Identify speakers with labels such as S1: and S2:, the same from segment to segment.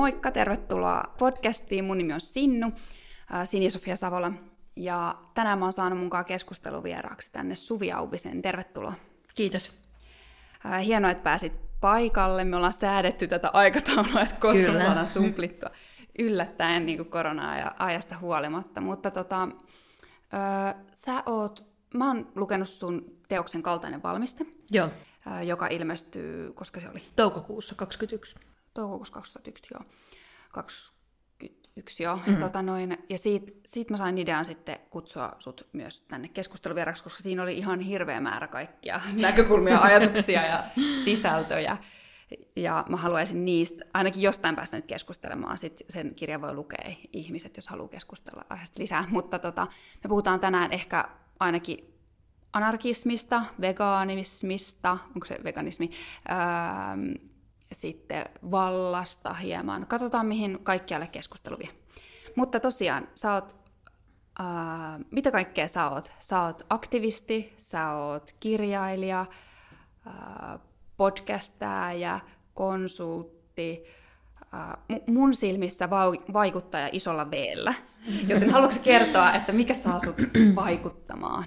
S1: Moikka, tervetuloa podcastiin. Mun nimi on Sinnu, Sini-Sofia Savola. Ja tänään mä oon saanut mukaan keskusteluvieraaksi tänne Suvi Auvisen. Tervetuloa.
S2: Kiitos.
S1: Hienoa, että pääsit paikalle. Me ollaan säädetty tätä aikataulua, että koska Kyllä. me saadaan sumplittua yllättäen niin kuin koronaa ja ajasta huolimatta. Mutta tota, äh, sä oot, mä oon lukenut sun teoksen Kaltainen valmiste.
S2: Joo.
S1: joka ilmestyy, koska se oli?
S2: Toukokuussa 2021
S1: toukokuussa 2001, joo. 21, joo. Mm-hmm. Ja, tota noin, ja siitä, siitä mä sain idean sitten kutsua sut myös tänne keskusteluvieraksi, koska siinä oli ihan hirveä määrä kaikkia näkökulmia, ajatuksia ja sisältöjä. Ja mä haluaisin niistä ainakin jostain päästä nyt keskustelemaan. Sitten sen kirjan voi lukea ihmiset, jos haluaa keskustella aiheesta lisää. Mutta tota, me puhutaan tänään ehkä ainakin anarkismista, veganismista, onko se veganismi, öö, sitten vallasta hieman. Katsotaan, mihin kaikkialle keskustelu vie. Mutta tosiaan, sä oot, ää, mitä kaikkea sä oot? Sä oot aktivisti, sä oot kirjailija, ää, podcastaaja, konsultti, ää, mun silmissä va- vaikuttaja isolla v Joten haluatko kertoa, että mikä saa sut vaikuttamaan?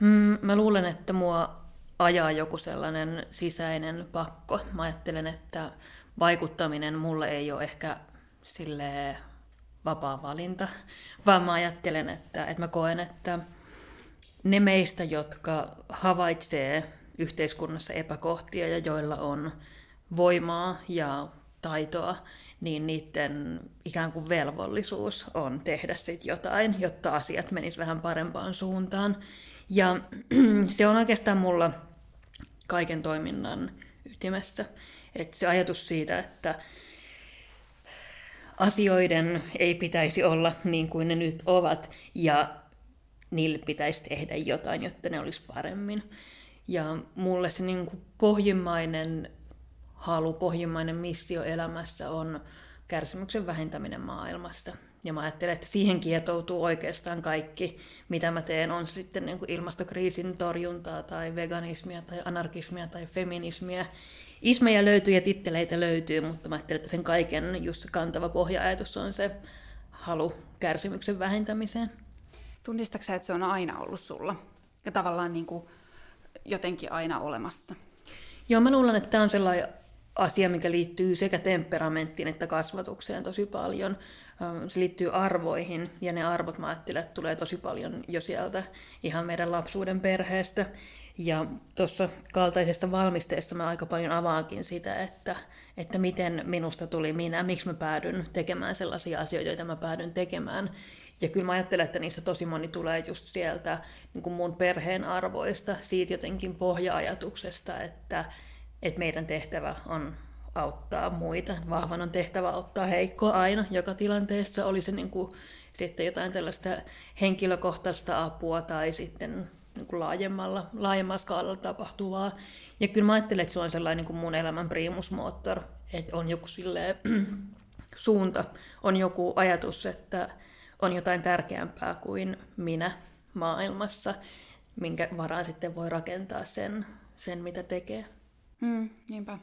S2: Mm, mä luulen, että mua ajaa joku sellainen sisäinen pakko. Mä ajattelen, että vaikuttaminen mulle ei ole ehkä sille vapaa valinta, vaan mä ajattelen, että, että mä koen, että ne meistä, jotka havaitsee yhteiskunnassa epäkohtia ja joilla on voimaa ja taitoa, niin niiden ikään kuin velvollisuus on tehdä sitten jotain, jotta asiat menis vähän parempaan suuntaan. Ja se on oikeastaan mulla kaiken toiminnan ytimessä. Et se ajatus siitä, että asioiden ei pitäisi olla niin kuin ne nyt ovat, ja niille pitäisi tehdä jotain, jotta ne olisi paremmin. Ja mulle se niin kuin pohjimmainen halu, pohjimmainen missio elämässä on kärsimyksen vähentäminen maailmassa. Ja mä ajattelen, että siihen kietoutuu oikeastaan kaikki, mitä mä teen, on sitten niin kuin ilmastokriisin torjuntaa tai veganismia tai anarkismia tai feminismiä. Ismejä löytyy ja titteleitä löytyy, mutta mä ajattelen, että sen kaiken just se kantava pohja-ajatus on se halu kärsimyksen vähentämiseen.
S1: Tunnistatko että se on aina ollut sulla? Ja tavallaan niin kuin jotenkin aina olemassa?
S2: Joo, mä luulen, että tämä on sellainen asia, mikä liittyy sekä temperamenttiin että kasvatukseen tosi paljon. Se liittyy arvoihin, ja ne arvot mä ajattelen, että tulee tosi paljon jo sieltä ihan meidän lapsuuden perheestä. Ja tuossa kaltaisessa valmisteessa mä aika paljon avaankin sitä, että, että miten minusta tuli minä, miksi mä päädyn tekemään sellaisia asioita, joita mä päädyn tekemään. Ja kyllä mä ajattelen, että niistä tosi moni tulee just sieltä niin kuin mun perheen arvoista, siitä jotenkin pohja-ajatuksesta, että, että meidän tehtävä on auttaa muita. Vahvan on tehtävä auttaa heikkoa aina joka tilanteessa, oli se niin kuin, sitten jotain tällaista henkilökohtaista apua tai sitten niin kuin laajemmalla, laajemmalla skaalalla tapahtuvaa. Ja kyllä mä ajattelen, että se on sellainen niin kuin mun elämän primusmoottor, että on joku silleen, suunta, on joku ajatus, että on jotain tärkeämpää kuin minä maailmassa, minkä varaan sitten voi rakentaa sen, sen mitä tekee.
S1: Mm, niinpä.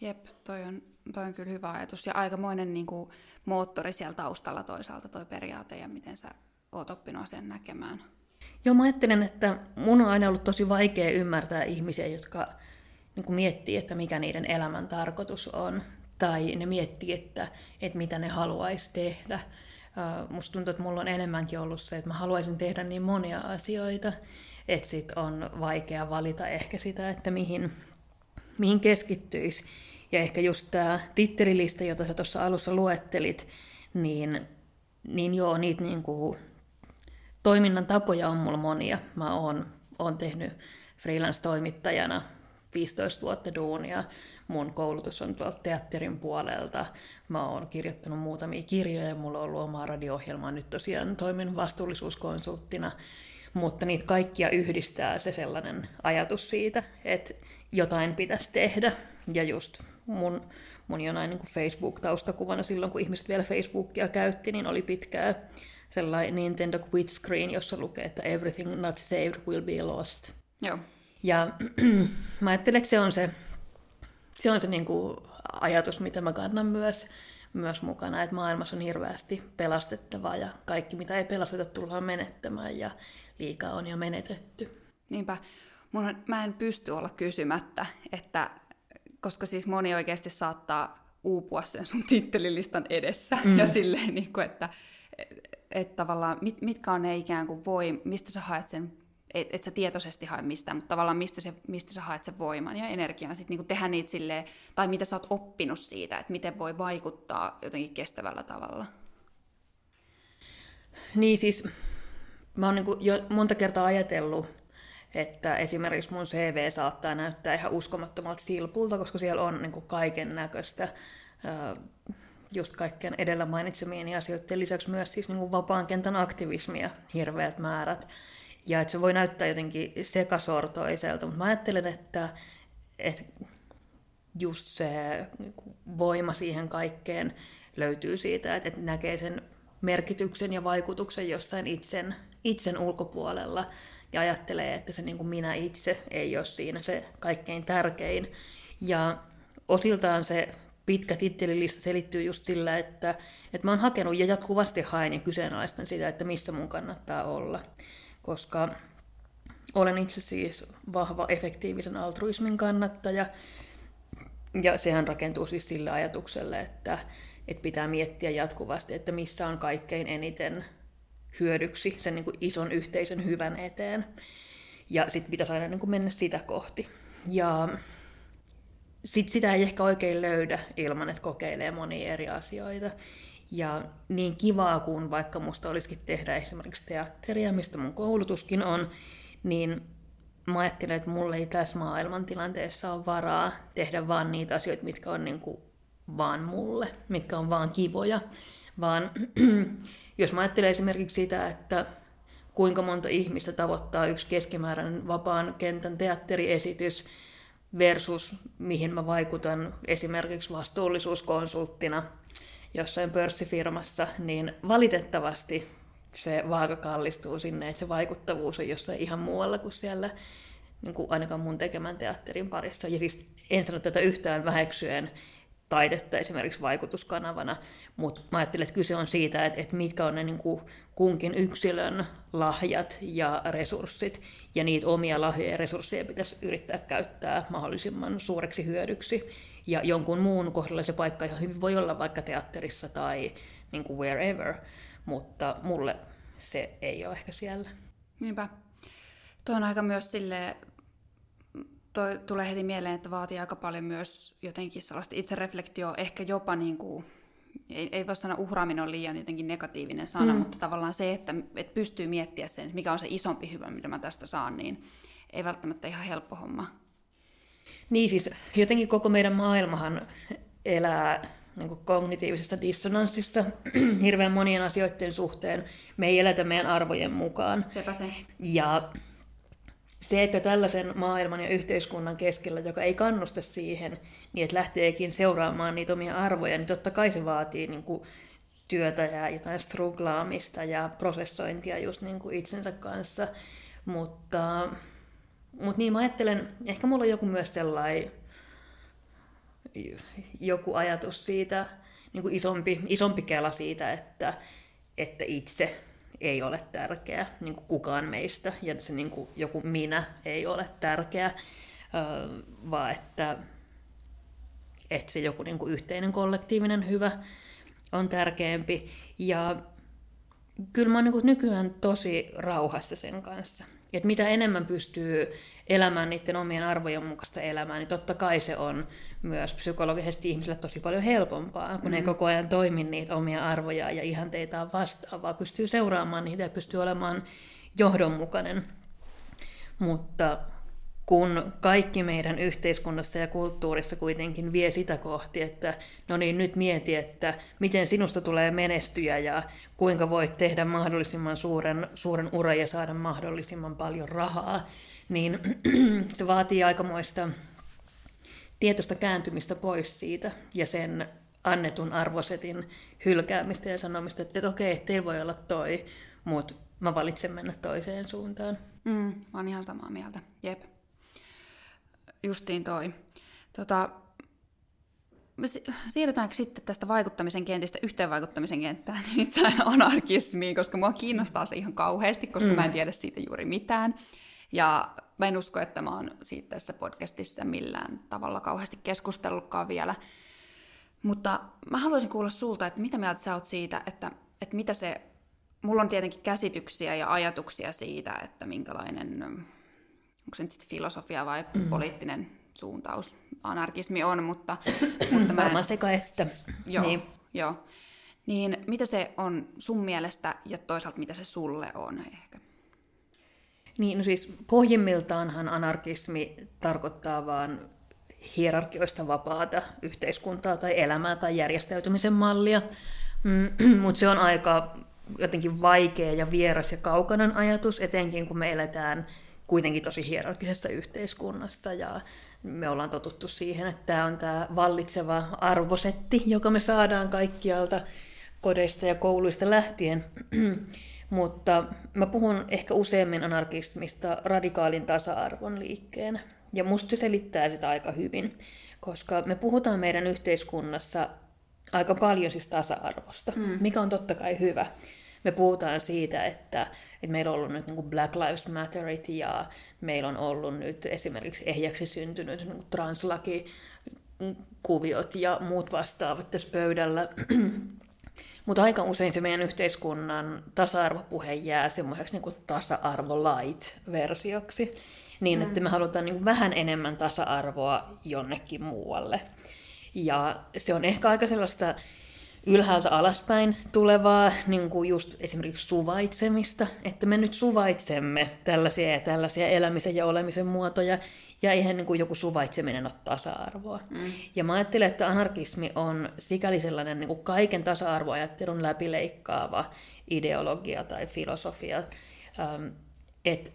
S1: Jep, toi on, toi on kyllä hyvä ajatus. Ja aikamoinen niin kuin, moottori siellä taustalla toisaalta toi periaate ja miten sä oot oppinut sen näkemään.
S2: Joo, mä ajattelen, että mun on aina ollut tosi vaikea ymmärtää ihmisiä, jotka niin kuin miettii, että mikä niiden elämän tarkoitus on. Tai ne miettii, että, että mitä ne haluaisi tehdä. musta tuntuu, että mulla on enemmänkin ollut se, että mä haluaisin tehdä niin monia asioita, että sit on vaikea valita ehkä sitä, että mihin, mihin keskittyisi. Ja ehkä just tämä titterilista, jota sä tuossa alussa luettelit, niin, niin joo, niitä niin kuin, toiminnan tapoja on mulla monia. Mä oon, oon tehnyt freelance-toimittajana 15 vuotta duunia. Mun koulutus on tuolta teatterin puolelta. Mä oon kirjoittanut muutamia kirjoja, mulla on ollut oma radio-ohjelma, nyt tosiaan toimin vastuullisuuskonsulttina. Mutta niitä kaikkia yhdistää se sellainen ajatus siitä, että jotain pitäisi tehdä. Ja just mun, mun jonain niin Facebook-taustakuvana silloin, kun ihmiset vielä Facebookia käytti, niin oli pitkää sellainen Nintendo quit screen, jossa lukee, että everything not saved will be lost.
S1: Joo.
S2: Ja mä ajattelen, että se on se, se, on se niin kuin ajatus, mitä mä kannan myös, myös mukana, että maailmassa on hirveästi pelastettavaa ja kaikki, mitä ei pelasteta, tullaan menettämään ja liikaa on jo menetetty.
S1: Niinpä. Mun, mä en pysty olla kysymättä, että koska siis moni oikeasti saattaa uupua sen sun tittelilistan edessä mm. ja silleen, niin kuin, että että tavallaan mit, mitkä on ne ikään kuin voi, mistä sä haet sen, et, et sä tietoisesti hae mistään, mutta tavallaan mistä, se, mistä sä haet sen voiman ja energian, sitten niin tehdä niitä silleen, tai mitä sä oot oppinut siitä, että miten voi vaikuttaa jotenkin kestävällä tavalla.
S2: Niin siis, mä oon niin jo monta kertaa ajatellut, että esimerkiksi mun CV saattaa näyttää ihan uskomattomalta silpulta, koska siellä on niin kaiken näköistä just kaikkien edellä mainitsemieni asioiden lisäksi myös siis niin vapaan kentän aktivismia hirveät määrät. Ja että se voi näyttää jotenkin sekasortoiselta, mutta mä ajattelen, että, että just se voima siihen kaikkeen löytyy siitä, että, että näkee sen merkityksen ja vaikutuksen jossain itsen, itsen ulkopuolella ja ajattelee, että se niin kuin minä itse ei ole siinä se kaikkein tärkein. Ja osiltaan se pitkä tittelilista selittyy just sillä, että, että mä oon hakenut ja jatkuvasti haen ja kyseenalaistan sitä, että missä mun kannattaa olla. Koska olen itse siis vahva efektiivisen altruismin kannattaja, ja sehän rakentuu siis sille ajatukselle, että, että pitää miettiä jatkuvasti, että missä on kaikkein eniten hyödyksi sen niin kuin ison yhteisen hyvän eteen. Ja sitten pitäisi aina niin kuin mennä sitä kohti. Ja sit sitä ei ehkä oikein löydä ilman, että kokeilee monia eri asioita. Ja niin kivaa kuin vaikka musta olisikin tehdä esimerkiksi teatteria, mistä mun koulutuskin on, niin mä ajattelen, että mulle ei tässä maailmantilanteessa ole varaa tehdä vaan niitä asioita, mitkä on niin kuin vaan mulle, mitkä on vaan kivoja. Vaan jos mä ajattelen esimerkiksi sitä, että kuinka monta ihmistä tavoittaa yksi keskimääräinen vapaan kentän teatteriesitys, versus mihin mä vaikutan esimerkiksi vastuullisuuskonsulttina jossain pörssifirmassa, niin valitettavasti se vaaka kallistuu sinne, että se vaikuttavuus on jossain ihan muualla kuin siellä niin kuin ainakaan mun tekemän teatterin parissa. Ja siis en sano tätä yhtään väheksyen taidetta esimerkiksi vaikutuskanavana, mutta mä ajattelen, että kyse on siitä, että, että mitkä on ne niin kuin kunkin yksilön lahjat ja resurssit, ja niitä omia lahjoja ja resursseja pitäisi yrittää käyttää mahdollisimman suureksi hyödyksi. Ja jonkun muun kohdalla se paikka ihan hyvin voi olla vaikka teatterissa tai niin kuin wherever, mutta mulle se ei ole ehkä siellä.
S1: Niinpä. Tuo on aika myös sille toi tulee heti mieleen, että vaatii aika paljon myös jotenkin sellaista itsereflektioa, ehkä jopa niin kuin, ei, ei voi sanoa uhraaminen on liian jotenkin negatiivinen sana, mm. mutta tavallaan se, että, että pystyy miettimään sen, mikä on se isompi hyvä, mitä mä tästä saan, niin ei välttämättä ihan helppo homma.
S2: Niin siis jotenkin koko meidän maailmahan elää niin kuin kognitiivisessa dissonanssissa hirveän monien asioiden suhteen. Me ei eletä meidän arvojen mukaan.
S1: Sepä se.
S2: Ja se, että tällaisen maailman ja yhteiskunnan keskellä, joka ei kannusta siihen, niin että lähteekin seuraamaan niitä omia arvoja, niin totta kai se vaatii niin kuin työtä ja jotain struglaamista ja prosessointia just niin kuin itsensä kanssa. Mutta, mutta niin mä ajattelen, ehkä mulla on joku myös sellainen joku ajatus siitä, niin kuin isompi, isompi kela siitä, että, että itse ei ole tärkeä, niin kuin kukaan meistä, ja se niin kuin joku minä ei ole tärkeä, vaan että, että se joku niin kuin yhteinen kollektiivinen hyvä on tärkeämpi. Ja kyllä mä oon niin nykyään tosi rauhassa sen kanssa. Että mitä enemmän pystyy elämään niiden omien arvojen mukaista elämää, niin totta kai se on myös psykologisesti ihmisille tosi paljon helpompaa, kun mm. ei koko ajan toimi niitä omia arvoja ja ihanteitaan vastaan, vaan pystyy seuraamaan niitä ja pystyy olemaan johdonmukainen. Mutta kun kaikki meidän yhteiskunnassa ja kulttuurissa kuitenkin vie sitä kohti, että no niin, nyt mieti, että miten sinusta tulee menestyä ja kuinka voit tehdä mahdollisimman suuren, suuren uran ja saada mahdollisimman paljon rahaa, niin se vaatii aikamoista tietoista kääntymistä pois siitä ja sen annetun arvosetin hylkäämistä ja sanomista, että, että okei, teillä voi olla toi, mutta mä valitsen mennä toiseen suuntaan.
S1: Mm, mä oon ihan samaa mieltä, jep justiin toi. Tota, siirrytäänkö sitten tästä vaikuttamisen kentistä yhteen vaikuttamisen kenttään, nimittäin anarkismiin, koska mua kiinnostaa se ihan kauheasti, koska mm. mä en tiedä siitä juuri mitään. Ja mä en usko, että mä oon siitä tässä podcastissa millään tavalla kauheasti keskustellutkaan vielä. Mutta mä haluaisin kuulla sulta, että mitä mieltä sä oot siitä, että, että mitä se, mulla on tietenkin käsityksiä ja ajatuksia siitä, että minkälainen, onko se nyt sitten filosofia vai mm. poliittinen suuntaus anarkismi on, mutta...
S2: mutta mä en... sekä että.
S1: Joo, niin. joo. Niin mitä se on sun mielestä ja toisaalta mitä se sulle on ehkä?
S2: Niin, no siis pohjimmiltaanhan anarkismi tarkoittaa vaan hierarkioista vapaata yhteiskuntaa tai elämää tai järjestäytymisen mallia, mm, mutta se on aika jotenkin vaikea ja vieras ja kaukainen ajatus, etenkin kun me eletään kuitenkin tosi hierarkisessa yhteiskunnassa ja me ollaan totuttu siihen, että tämä on tämä vallitseva arvosetti, joka me saadaan kaikkialta kodeista ja kouluista lähtien. Mutta mä puhun ehkä useammin anarkismista radikaalin tasa-arvon liikkeen. Ja musta se selittää sitä aika hyvin, koska me puhutaan meidän yhteiskunnassa aika paljon siis tasa-arvosta, mm. mikä on totta kai hyvä. Me puhutaan siitä, että, että meillä on ollut nyt niin kuin Black Lives Matterit ja meillä on ollut nyt esimerkiksi ehjäksi syntynyt niin translaki kuviot ja muut vastaavat tässä pöydällä. Mutta aika usein se meidän yhteiskunnan tasa-arvopuhe jää semmoiseksi niin tasa-arvo-light-versioksi, niin mm. että me halutaan niin vähän enemmän tasa-arvoa jonnekin muualle. Ja se on ehkä aika sellaista ylhäältä alaspäin tulevaa niin kuin just esimerkiksi suvaitsemista, että me nyt suvaitsemme tällaisia ja tällaisia elämisen ja olemisen muotoja, ja eihän niin kuin joku suvaitseminen ole tasa-arvoa. Mm. Ja mä ajattelen, että anarkismi on sikäli sellainen niin kuin kaiken tasa-arvoajattelun läpileikkaava ideologia tai filosofia, ähm, että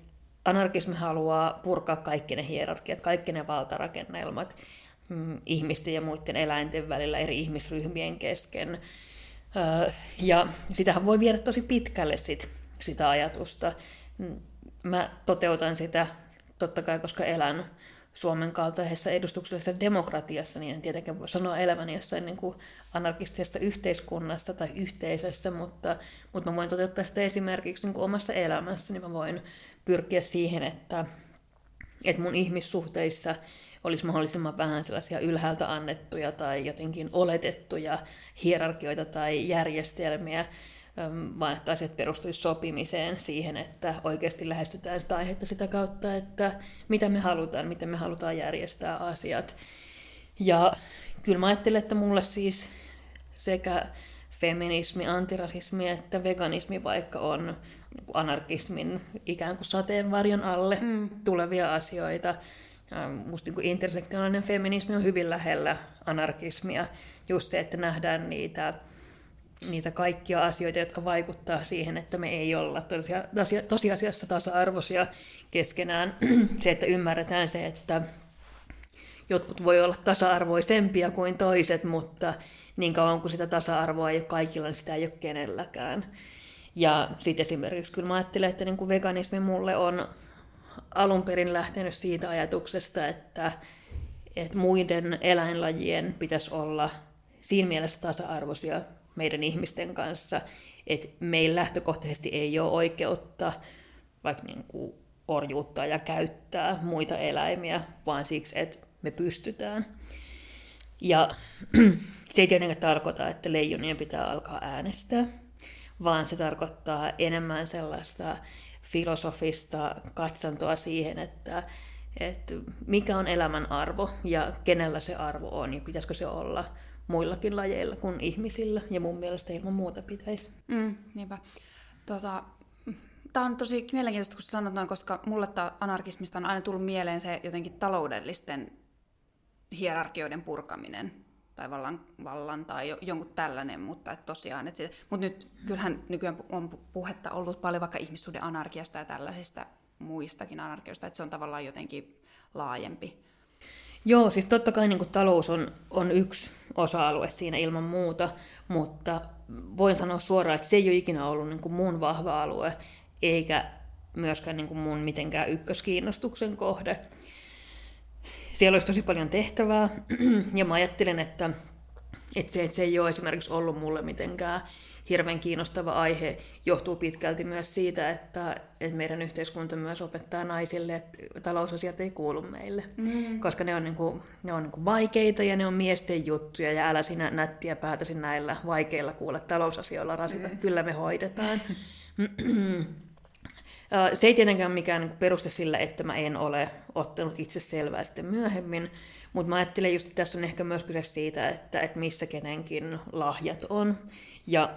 S2: anarkismi haluaa purkaa kaikki ne hierarkiat, kaikki ne valtarakennelmat, mm, ihmisten ja muiden eläinten välillä, eri ihmisryhmien kesken. Ja sitähän voi viedä tosi pitkälle sit, sitä ajatusta. Mm, mä toteutan sitä totta kai, koska elän Suomen kaltaisessa edustuksellisessa demokratiassa, niin en tietenkään voi sanoa elämäni jossain niin kuin anarkistisessa yhteiskunnassa tai yhteisössä, mutta, mutta mä voin toteuttaa sitä esimerkiksi niin kuin omassa elämässä, niin mä voin pyrkiä siihen, että, että mun ihmissuhteissa olisi mahdollisimman vähän sellaisia ylhäältä annettuja tai jotenkin oletettuja hierarkioita tai järjestelmiä, vaan että asiat perustuisi sopimiseen siihen, että oikeasti lähestytään sitä aihetta sitä kautta, että mitä me halutaan, miten me halutaan järjestää asiat. Ja kyllä mä ajattelen, että mulle siis sekä feminismi, antirasismi että veganismi vaikka on anarkismin ikään kuin sateenvarjon alle mm. tulevia asioita. Musta niin intersektionaalinen feminismi on hyvin lähellä anarkismia. Just se, että nähdään niitä, niitä kaikkia asioita, jotka vaikuttaa siihen, että me ei olla tosiasiassa tasa-arvoisia keskenään. se, että ymmärretään se, että jotkut voi olla tasa-arvoisempia kuin toiset, mutta niin kauan kuin sitä tasa-arvoa ei ole kaikilla, niin sitä ei ole kenelläkään. Ja sitten esimerkiksi kyllä mä ajattelen, että niin kuin veganismi mulle on alun perin lähtenyt siitä ajatuksesta, että, että muiden eläinlajien pitäisi olla siinä mielessä tasa-arvoisia meidän ihmisten kanssa, että meillä lähtökohtaisesti ei ole oikeutta vaikka niin kuin orjuuttaa ja käyttää muita eläimiä, vaan siksi, että me pystytään. Ja se ei tietenkään tarkoita, että leijonien pitää alkaa äänestää, vaan se tarkoittaa enemmän sellaista filosofista katsantoa siihen, että, että mikä on elämän arvo ja kenellä se arvo on ja pitäisikö se olla muillakin lajeilla kuin ihmisillä. Ja mun mielestä ilman muuta pitäisi.
S1: Mm, niinpä. Tota, Tämä on tosi mielenkiintoista, kun sanotaan, koska mulle anarkismista on aina tullut mieleen se jotenkin taloudellisten hierarkioiden purkaminen tai vallan, vallan tai jonkun tällainen, mutta että tosiaan, että mutta nyt kyllähän nykyään on puhetta ollut paljon vaikka ihmissuuden anarkiasta ja tällaisista muistakin anarkioista, että se on tavallaan jotenkin laajempi.
S2: Joo, siis totta kai niin talous on, on yksi osa-alue siinä ilman muuta, mutta voin sanoa suoraan, että se ei ole ikinä ollut niin mun vahva alue, eikä myöskään niin mun mitenkään ykköskiinnostuksen kohde siellä olisi tosi paljon tehtävää, ja mä ajattelen, että, että, se, että se ei ole esimerkiksi ollut mulle mitenkään hirveän kiinnostava aihe, johtuu pitkälti myös siitä, että, että meidän yhteiskunta myös opettaa naisille, että talousasiat ei kuulu meille, mm. koska ne on, niin kuin, ne on niin kuin vaikeita ja ne on miesten juttuja, ja älä sinä nättiä päätäsi näillä vaikeilla kuulla talousasioilla rasita, mm. kyllä me hoidetaan. Se ei tietenkään mikään niin peruste sillä, että mä en ole ottanut itse selvää sitten myöhemmin, mutta mä ajattelen just, että tässä on ehkä myös kyse siitä, että, että missä kenenkin lahjat on. Ja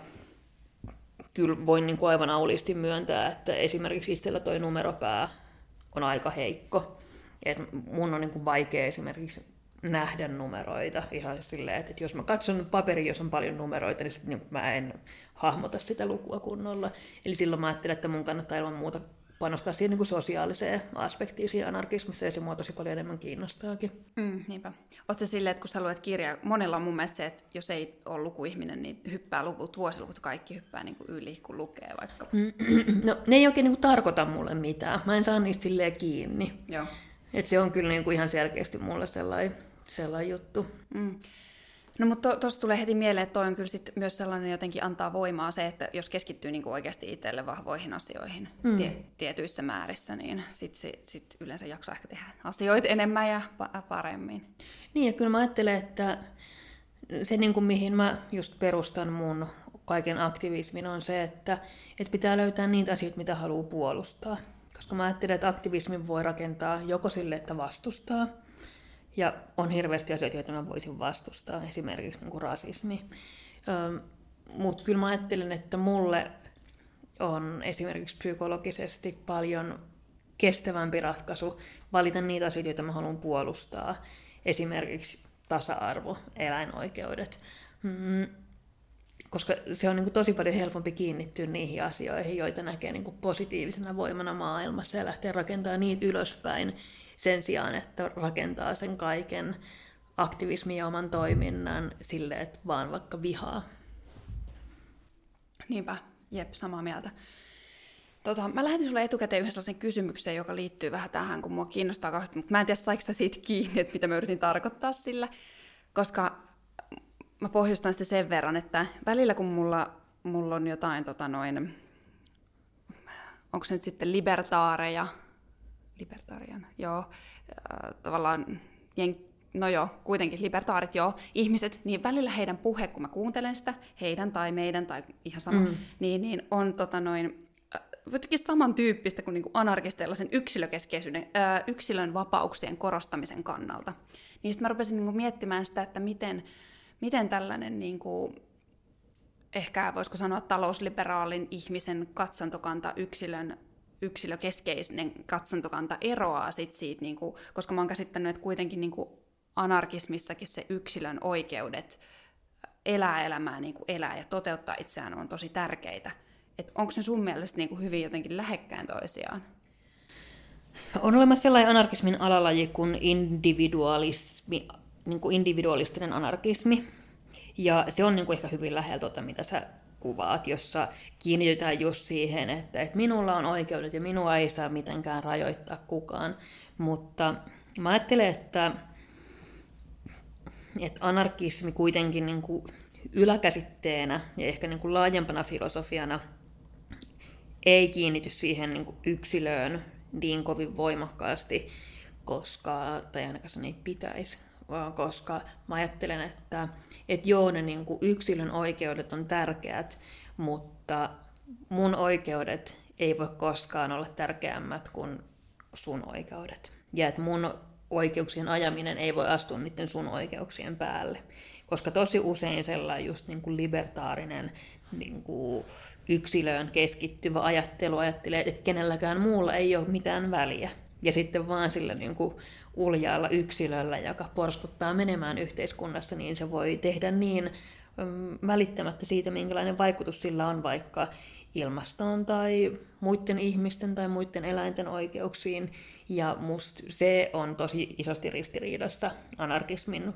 S2: kyllä voin niin kuin aivan aulisti myöntää, että esimerkiksi itsellä toi numeropää on aika heikko. Et mun on niin kuin vaikea esimerkiksi nähdä numeroita ihan silleen, että jos mä katson paperi, jos on paljon numeroita, niin, sit, niin mä en hahmota sitä lukua kunnolla. Eli silloin mä ajattelen, että mun kannattaa ilman muuta panostaa siihen niin kuin sosiaaliseen aspektiin siinä anarkismissa, ja se mua tosi paljon enemmän kiinnostaakin.
S1: Mm, niinpä. Oletko silleen, että kun sä luet kirjaa, monella on mun mielestä se, että jos ei ole lukuihminen, niin hyppää luvut, vuosiluvut, kaikki hyppää niin kuin yli, kun lukee vaikka.
S2: no, ne ei oikein niin kuin tarkoita mulle mitään. Mä en saa niistä silleen kiinni.
S1: Joo.
S2: Et se on kyllä niin kuin ihan selkeästi mulle sellainen, sellainen juttu.
S1: Mm. No mutta tuossa to, tulee heti mieleen, että toi on kyllä sit myös sellainen jotenkin antaa voimaa se, että jos keskittyy niinku oikeasti itselle vahvoihin asioihin mm. tie, tietyissä määrissä, niin sitten sit, sit yleensä jaksaa ehkä tehdä asioita enemmän ja paremmin.
S2: Niin ja kyllä mä ajattelen, että se niin kuin mihin mä just perustan mun kaiken aktivismin on se, että, että pitää löytää niitä asioita, mitä haluaa puolustaa. Koska mä ajattelen, että aktivismin voi rakentaa joko sille, että vastustaa – ja on hirveästi asioita, joita mä voisin vastustaa, esimerkiksi niin kuin rasismi. Mutta kyllä mä ajattelen, että mulle on esimerkiksi psykologisesti paljon kestävämpi ratkaisu valita niitä asioita, joita mä haluan puolustaa. Esimerkiksi tasa-arvo, eläinoikeudet. Mm, koska se on niin kuin tosi paljon helpompi kiinnittyä niihin asioihin, joita näkee niin kuin positiivisena voimana maailmassa ja lähteä rakentamaan niitä ylöspäin, sen sijaan, että rakentaa sen kaiken aktivismin ja oman toiminnan sille, että vaan vaikka vihaa.
S1: Niinpä, jep, samaa mieltä. Tota, mä lähetin sulle etukäteen yhden sellaisen kysymyksen, joka liittyy vähän tähän, kun mua kiinnostaa kauheasti, mutta mä en tiedä, saiko siitä kiinni, että mitä mä yritin tarkoittaa sillä, koska mä pohjustan sitä sen verran, että välillä kun mulla, mulla on jotain, tota noin, onko se nyt sitten libertaareja, libertarian, joo, tavallaan, no joo, kuitenkin libertaarit, joo, ihmiset, niin välillä heidän puhe, kun mä kuuntelen sitä, heidän tai meidän tai ihan sama, mm. niin, niin on tota noin, jotenkin samantyyppistä kuin, niin kuin anarkisteilla sen yksilökeskeisyyden, ää, yksilön vapauksien korostamisen kannalta. Niin sitten mä rupesin niin kuin miettimään sitä, että miten, miten tällainen niin kuin, ehkä voisiko sanoa talousliberaalin ihmisen katsantokanta yksilön yksilökeskeinen katsontokanta eroaa sit siitä, niin kuin, koska mä oon käsittänyt, että kuitenkin niin kuin anarkismissakin se yksilön oikeudet elää elämää niin kuin elää ja toteuttaa itseään on tosi tärkeitä. Onko ne sun mielestä niin kuin hyvin jotenkin lähekkään toisiaan?
S2: On olemassa sellainen anarkismin alalaji kuin individualismi, niin kuin individualistinen anarkismi. Ja se on niin kuin ehkä hyvin lähellä tuota, mitä sä kuvaat, jossa kiinnitetään just siihen, että, että minulla on oikeudet ja minua ei saa mitenkään rajoittaa kukaan. Mutta mä ajattelen, että, että anarkismi kuitenkin niin kuin yläkäsitteenä ja ehkä niin kuin laajempana filosofiana ei kiinnity siihen niin kuin yksilöön niin kovin voimakkaasti, koska, tai ainakaan sen ei pitäisi, koska mä ajattelen, että että joo, ne niin kuin yksilön oikeudet on tärkeät, mutta mun oikeudet ei voi koskaan olla tärkeämmät kuin sun oikeudet. Ja että mun oikeuksien ajaminen ei voi astua niiden sun oikeuksien päälle. Koska tosi usein sellainen just niin kuin libertaarinen niin kuin yksilöön keskittyvä ajattelu ajattelee, että kenelläkään muulla ei ole mitään väliä. Ja sitten vaan sillä niin kuin uljaalla yksilöllä, joka porskuttaa menemään yhteiskunnassa, niin se voi tehdä niin välittämättä siitä, minkälainen vaikutus sillä on vaikka ilmastoon tai muiden ihmisten tai muiden eläinten oikeuksiin. Ja musta se on tosi isosti ristiriidassa anarkismin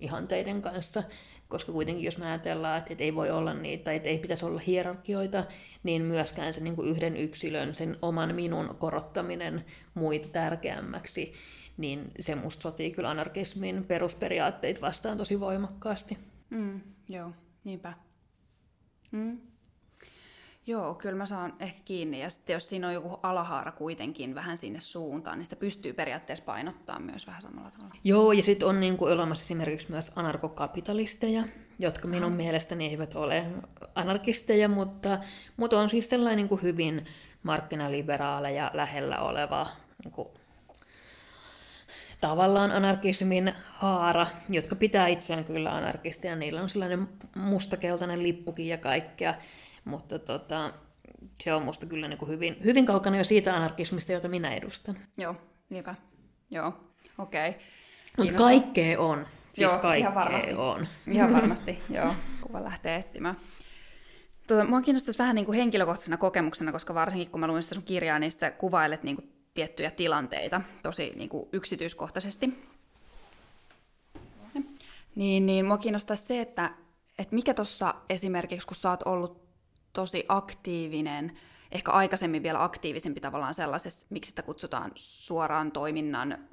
S2: ihanteiden kanssa, koska kuitenkin jos me ajatellaan, että ei voi olla niitä, että ei pitäisi olla hierarkioita, niin myöskään se niin kuin yhden yksilön, sen oman minun korottaminen muita tärkeämmäksi, niin se musta sotii kyllä anarkismin perusperiaatteita vastaan tosi voimakkaasti.
S1: Mm, joo, niinpä. Mm. Joo, kyllä mä saan ehkä kiinni. Ja sitten jos siinä on joku alahaara kuitenkin vähän sinne suuntaan, niin sitä pystyy periaatteessa painottaa myös vähän samalla tavalla.
S2: Joo, ja sitten on niinku olemassa esimerkiksi myös anarkokapitalisteja, jotka minun Aha. mielestäni eivät ole anarkisteja, mutta, mutta on siis sellainen niinku hyvin markkinaliberaaleja lähellä oleva niinku, tavallaan anarkismin haara, jotka pitää itseään kyllä anarkistina. Niillä on sellainen mustakeltainen lippukin ja kaikkea. Mutta tota, se on musta kyllä niin kuin hyvin, hyvin kaukana jo siitä anarkismista, jota minä edustan.
S1: Joo, niinpä. Joo, okei. Okay.
S2: Mutta kaikkea on. Siis
S1: joo,
S2: kaikkea
S1: ihan varmasti.
S2: on.
S1: Ihan varmasti, joo. Kuva lähtee etsimään. Tuota, mua kiinnostaisi vähän niin kuin henkilökohtaisena kokemuksena, koska varsinkin kun mä luin sitä sun kirjaa, niin sä kuvailet niin kuin tiettyjä tilanteita tosi niin kuin yksityiskohtaisesti. Niin, niin mua kiinnostaisi se, että, että mikä tuossa esimerkiksi, kun sä oot ollut tosi aktiivinen, ehkä aikaisemmin vielä aktiivisempi tavallaan sellaisessa, miksi sitä kutsutaan suoraan toiminnan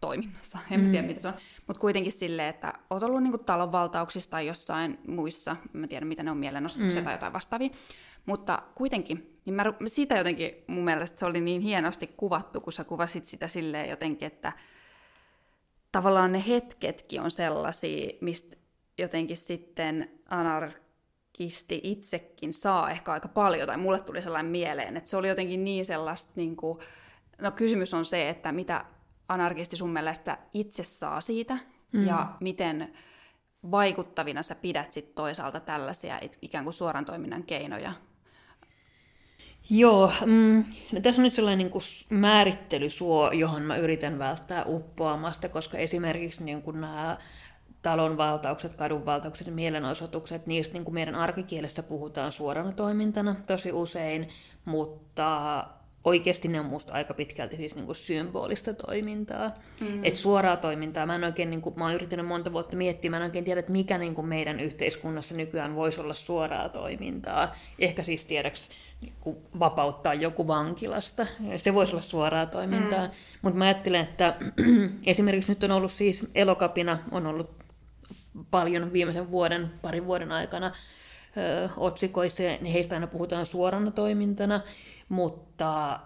S1: toiminnassa, en mm. tiedä mitä se on, mutta kuitenkin silleen, että oot ollut niinku talonvaltauksissa tai jossain muissa, mä tiedän mitä ne on mielenosoituksia mm. tai jotain vastaavia, mutta kuitenkin, niin mä, siitä jotenkin mun mielestä se oli niin hienosti kuvattu, kun sä kuvasit sitä silleen jotenkin, että tavallaan ne hetketkin on sellaisia, mistä jotenkin sitten anar kisti itsekin saa ehkä aika paljon, tai mulle tuli sellainen mieleen, että se oli jotenkin niin sellaista, niin kuin, no kysymys on se, että mitä anarkisti sun mielestä itse saa siitä, mm. ja miten vaikuttavina sä pidät sit toisaalta tällaisia ikään kuin suoran toiminnan keinoja?
S2: Joo, mm, no tässä on nyt sellainen niin kuin määrittelysuo, johon mä yritän välttää uppoamasta, koska esimerkiksi niin kuin nämä talonvaltaukset, kadunvaltaukset ja mielenosoitukset, niistä niin kuin meidän arkikielessä puhutaan suorana toimintana tosi usein, mutta oikeasti ne on musta aika pitkälti siis niin kuin symbolista toimintaa. Mm. Et suoraa toimintaa, mä en oikein, niin kuin, mä oon yrittänyt monta vuotta miettiä, mä en oikein tiedä, että mikä niin kuin meidän yhteiskunnassa nykyään voisi olla suoraa toimintaa. Ehkä siis tiedäks niin kuin vapauttaa joku vankilasta, se voisi olla suoraa toimintaa. Mm. Mutta mä ajattelen, että esimerkiksi nyt on ollut siis elokapina, on ollut paljon viimeisen vuoden, parin vuoden aikana ö, otsikoissa, ja heistä aina puhutaan suorana toimintana, mutta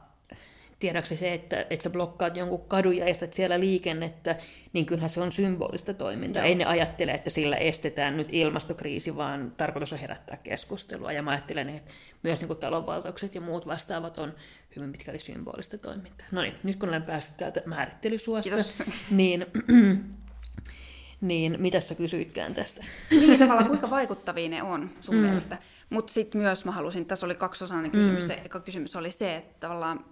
S2: tiedäksä se, että, että sä blokkaat jonkun kadun ja estät siellä liikennettä, niin kyllähän se on symbolista toimintaa. Joo. Ei ne ajattele, että sillä estetään nyt ilmastokriisi, vaan tarkoitus on herättää keskustelua. Ja mä ajattelen, että myös niin talonvaltaukset ja muut vastaavat on hyvin pitkälti symbolista toimintaa. No niin, nyt kun olen päässyt täältä määrittelysuosta, Kiitos. niin Niin mitä sä kysyitkään tästä?
S1: Niin tavallaan kuinka vaikuttavia ne on sun mm. mielestä. Mutta sitten myös mä halusin, tässä oli kaksiosainen kysymys, mm. se eka kysymys oli se, että tavallaan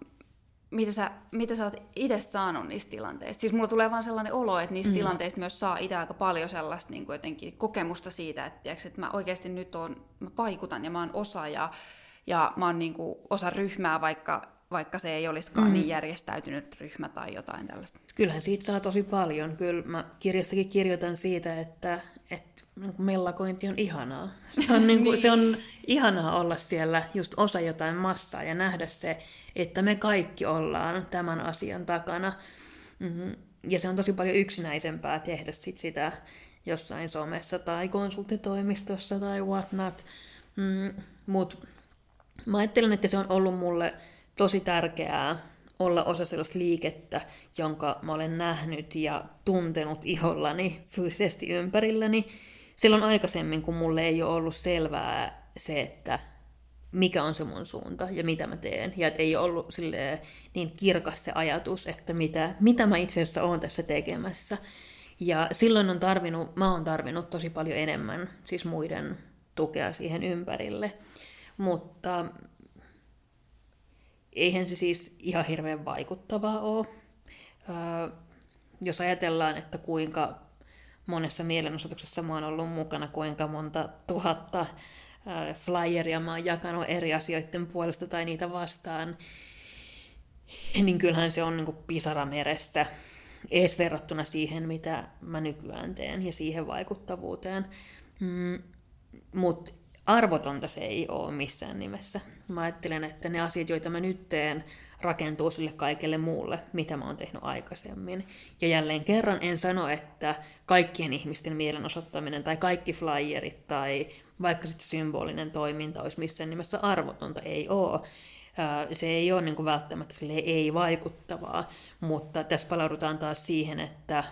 S1: mitä sä, mitä sä oot itse saanut niistä tilanteista. Siis mulla tulee vaan sellainen olo, että niistä mm. tilanteista myös saa itse aika paljon sellaista niin kuin jotenkin kokemusta siitä, että, tiiäks, että mä oikeasti nyt on, mä vaikutan ja mä oon osa ja, ja mä oon niin kuin osa ryhmää, vaikka vaikka se ei olisikaan mm. niin järjestäytynyt ryhmä tai jotain tällaista.
S2: Kyllähän siitä saa tosi paljon. Kyllä mä kirjastakin kirjoitan siitä, että, että niin mellakointi on ihanaa. Se on, niin kuin, niin. se on ihanaa olla siellä just osa jotain massaa ja nähdä se, että me kaikki ollaan tämän asian takana. Mm-hmm. Ja se on tosi paljon yksinäisempää tehdä sit sitä jossain somessa tai konsulttitoimistossa tai whatnot. Mm, Mutta mä ajattelen, että se on ollut mulle tosi tärkeää olla osa sellaista liikettä, jonka mä olen nähnyt ja tuntenut ihollani fyysisesti ympärilläni. Silloin aikaisemmin, kun mulle ei ole ollut selvää se, että mikä on se mun suunta ja mitä mä teen. Ja että ei ollut niin kirkas se ajatus, että mitä, mitä mä itse asiassa oon tässä tekemässä. Ja silloin on tarvinnut, mä oon tarvinnut tosi paljon enemmän siis muiden tukea siihen ympärille. Mutta eihän se siis ihan hirveän vaikuttavaa ole. Öö, jos ajatellaan, että kuinka monessa mielenosoituksessa mä oon ollut mukana, kuinka monta tuhatta flyeria mä oon jakanut eri asioiden puolesta tai niitä vastaan, niin kyllähän se on niin pisara meressä, ees verrattuna siihen, mitä mä nykyään teen ja siihen vaikuttavuuteen. Mm, Mutta arvotonta se ei ole missään nimessä. Mä ajattelen, että ne asiat, joita mä nyt teen, rakentuu sille kaikelle muulle, mitä mä oon tehnyt aikaisemmin. Ja jälleen kerran en sano, että kaikkien ihmisten mielenosoittaminen tai kaikki flyerit tai vaikka sitten symbolinen toiminta olisi missään nimessä arvotonta, ei ole. Se ei ole niin kuin välttämättä sille ei vaikuttavaa, mutta tässä palaudutaan taas siihen, että,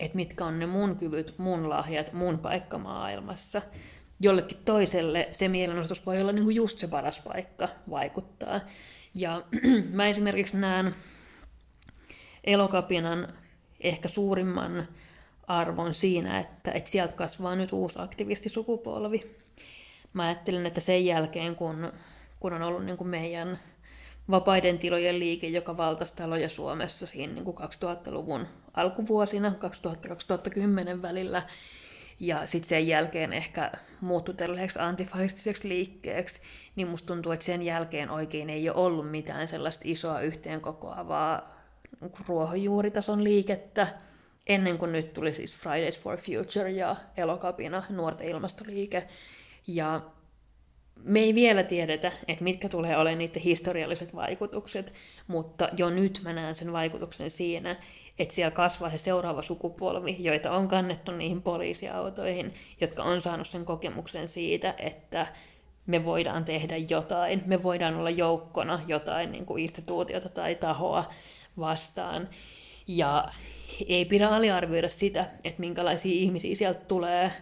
S2: että mitkä on ne mun kyvyt, mun lahjat, mun paikka maailmassa. Jollekin toiselle se mielenosoitus voi olla niin kuin just se paras paikka vaikuttaa. Ja mä esimerkiksi näen elokapinan ehkä suurimman arvon siinä, että, että sieltä kasvaa nyt uusi aktivistisukupolvi. Mä ajattelen, että sen jälkeen, kun, kun on ollut niin kuin meidän vapaiden tilojen liike, joka valtasi taloja Suomessa siinä niin kuin 2000-luvun alkuvuosina, 2000-2010 välillä, ja sitten sen jälkeen ehkä muuttui tällaiseksi antifascistiseksi liikkeeksi, niin musta tuntuu, että sen jälkeen oikein ei ole ollut mitään sellaista isoa yhteenkokoavaa ruohonjuuritason liikettä, ennen kuin nyt tuli siis Fridays for Future ja Elokapina, nuorten ilmastoliike. Ja me ei vielä tiedetä, että mitkä tulee olemaan niiden historialliset vaikutukset, mutta jo nyt mä näen sen vaikutuksen siinä, että siellä kasvaa se seuraava sukupolvi, joita on kannettu niihin poliisiautoihin, jotka on saanut sen kokemuksen siitä, että me voidaan tehdä jotain, me voidaan olla joukkona jotain niin kuin instituutiota tai tahoa vastaan. Ja ei pidä aliarvioida sitä, että minkälaisia ihmisiä sieltä tulee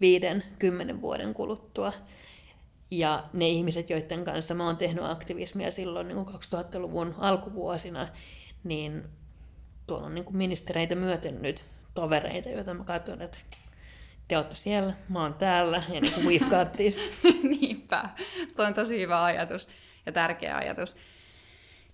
S2: viiden, kymmenen vuoden kuluttua. Ja ne ihmiset, joiden kanssa mä oon tehnyt aktivismia silloin niin 2000-luvun alkuvuosina, niin tuolla on niin kuin ministereitä myöten nyt tovereita, joita mä katson, että te olette siellä, mä oon täällä, ja niin kuin we've got this.
S1: Niinpä, tuo on tosi hyvä ajatus ja tärkeä ajatus.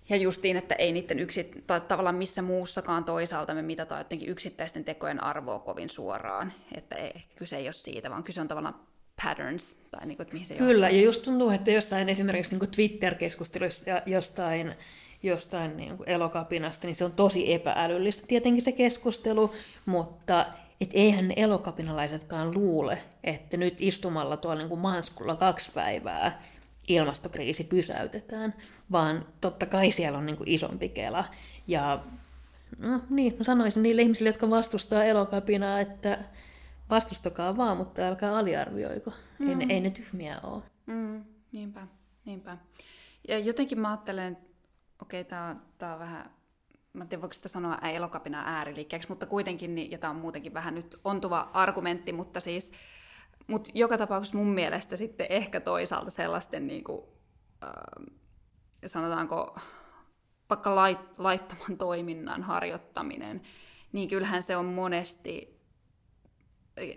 S1: Ja justiin, että ei niiden yksi, tai tavallaan missä muussakaan toisaalta me mitataan jotenkin yksittäisten tekojen arvoa kovin suoraan. Että ei, kyse ei ole siitä, vaan kyse on tavallaan patterns, tai niin kuin, että mihin se
S2: Kyllä, johtaa. ja just tuntuu, että jossain esimerkiksi niin Twitter-keskustelussa jostain jostain niin kuin elokapinasta, niin se on tosi epäälyllistä tietenkin se keskustelu, mutta et eihän ne elokapinalaisetkaan luule, että nyt istumalla tuolla niin kuin Manskulla kaksi päivää ilmastokriisi pysäytetään, vaan totta kai siellä on niin kuin isompi kela. Ja no niin, mä sanoisin niille ihmisille, jotka vastustaa elokapinaa, että vastustakaa vaan, mutta älkää aliarvioiko. Mm. Ei, ne, ei ne tyhmiä ole.
S1: Mm, niinpä, niinpä. Ja jotenkin mä ajattelen, okei, okay, tämä on, on vähän, mä en tiedä voiko sitä sanoa elokapina ääriliikkeeksi, mutta kuitenkin, niin, ja tämä on muutenkin vähän nyt ontuva argumentti, mutta siis, mutta joka tapauksessa mun mielestä sitten ehkä toisaalta sellaisten, niin kuin, äh, sanotaanko, vaikka lait, laittoman toiminnan harjoittaminen, niin kyllähän se on monesti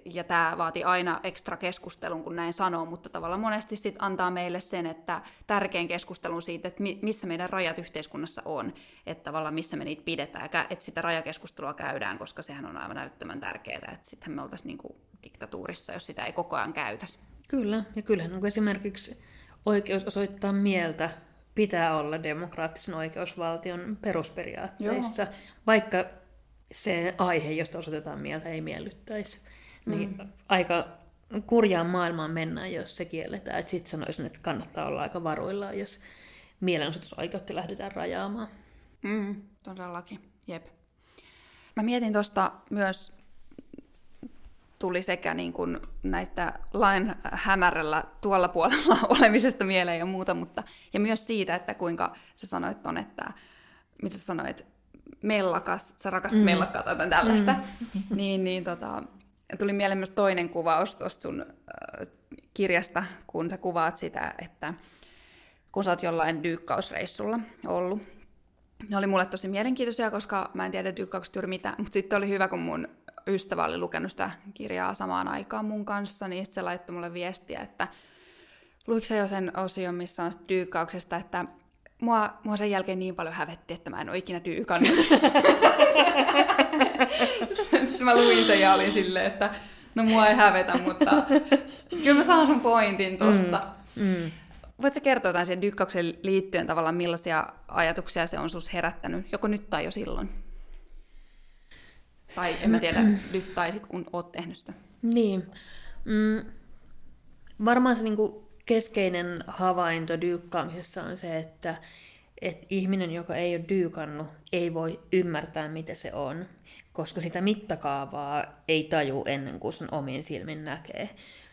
S1: ja tämä vaati aina ekstra keskustelun, kun näin sanoo, mutta tavallaan monesti sit antaa meille sen, että tärkein keskustelun siitä, että missä meidän rajat yhteiskunnassa on, että tavallaan missä me niitä pidetään, että sitä rajakeskustelua käydään, koska sehän on aivan älyttömän tärkeää, että sittenhän me oltaisiin niinku diktatuurissa, jos sitä ei koko ajan käytäisi.
S2: Kyllä, ja kyllähän niin esimerkiksi oikeus osoittaa mieltä pitää olla demokraattisen oikeusvaltion perusperiaatteissa, Joo. vaikka se aihe, josta osoitetaan mieltä, ei miellyttäisi. Niin mm. aika kurjaan maailmaan mennään, jos se kielletään. Sitten sanoisin, että kannattaa olla aika varuillaan, jos mielenosoitusoikeutta lähdetään rajaamaan.
S1: Mm, todellakin, jep. Mä mietin tuosta myös, tuli sekä niin kuin näitä lain hämärällä tuolla puolella olemisesta mieleen ja muuta, mutta ja myös siitä, että kuinka sä sanoit ton, että mitä sä sanoit, mellakas, sä rakastat mm. mellakkaa tai tällaista, mm. niin, niin tota, tuli mieleen myös toinen kuvaus tuosta sun äh, kirjasta, kun sä kuvaat sitä, että kun sä oot jollain dyykkausreissulla ollut. Ne oli mulle tosi mielenkiintoisia, koska mä en tiedä dyykkauksesta juuri mitään, mutta sitten oli hyvä, kun mun ystävä oli lukenut sitä kirjaa samaan aikaan mun kanssa, niin se laittoi mulle viestiä, että luiko sä jo sen osion, missä on dyykkauksesta, että mua, mua sen jälkeen niin paljon hävetti, että mä en ole ikinä dyykannut. Sitten mä luin sen ja olin silleen, että no mua ei hävetä, mutta kyllä mä saan sun pointin tosta. Mm, mm. Voitko kertoa jotain siihen dykkaukseen liittyen tavallaan, millaisia ajatuksia se on sus herättänyt, joko nyt tai jo silloin? Tai en mä tiedä, nyt tai sit kun oot tehnyt sitä.
S2: Niin. Mm, varmaan se niinku keskeinen havainto dyykkaamisessa on se, että että ihminen, joka ei ole dyykannut, ei voi ymmärtää, mitä se on, koska sitä mittakaavaa ei taju ennen kuin sen omin silmin näkee.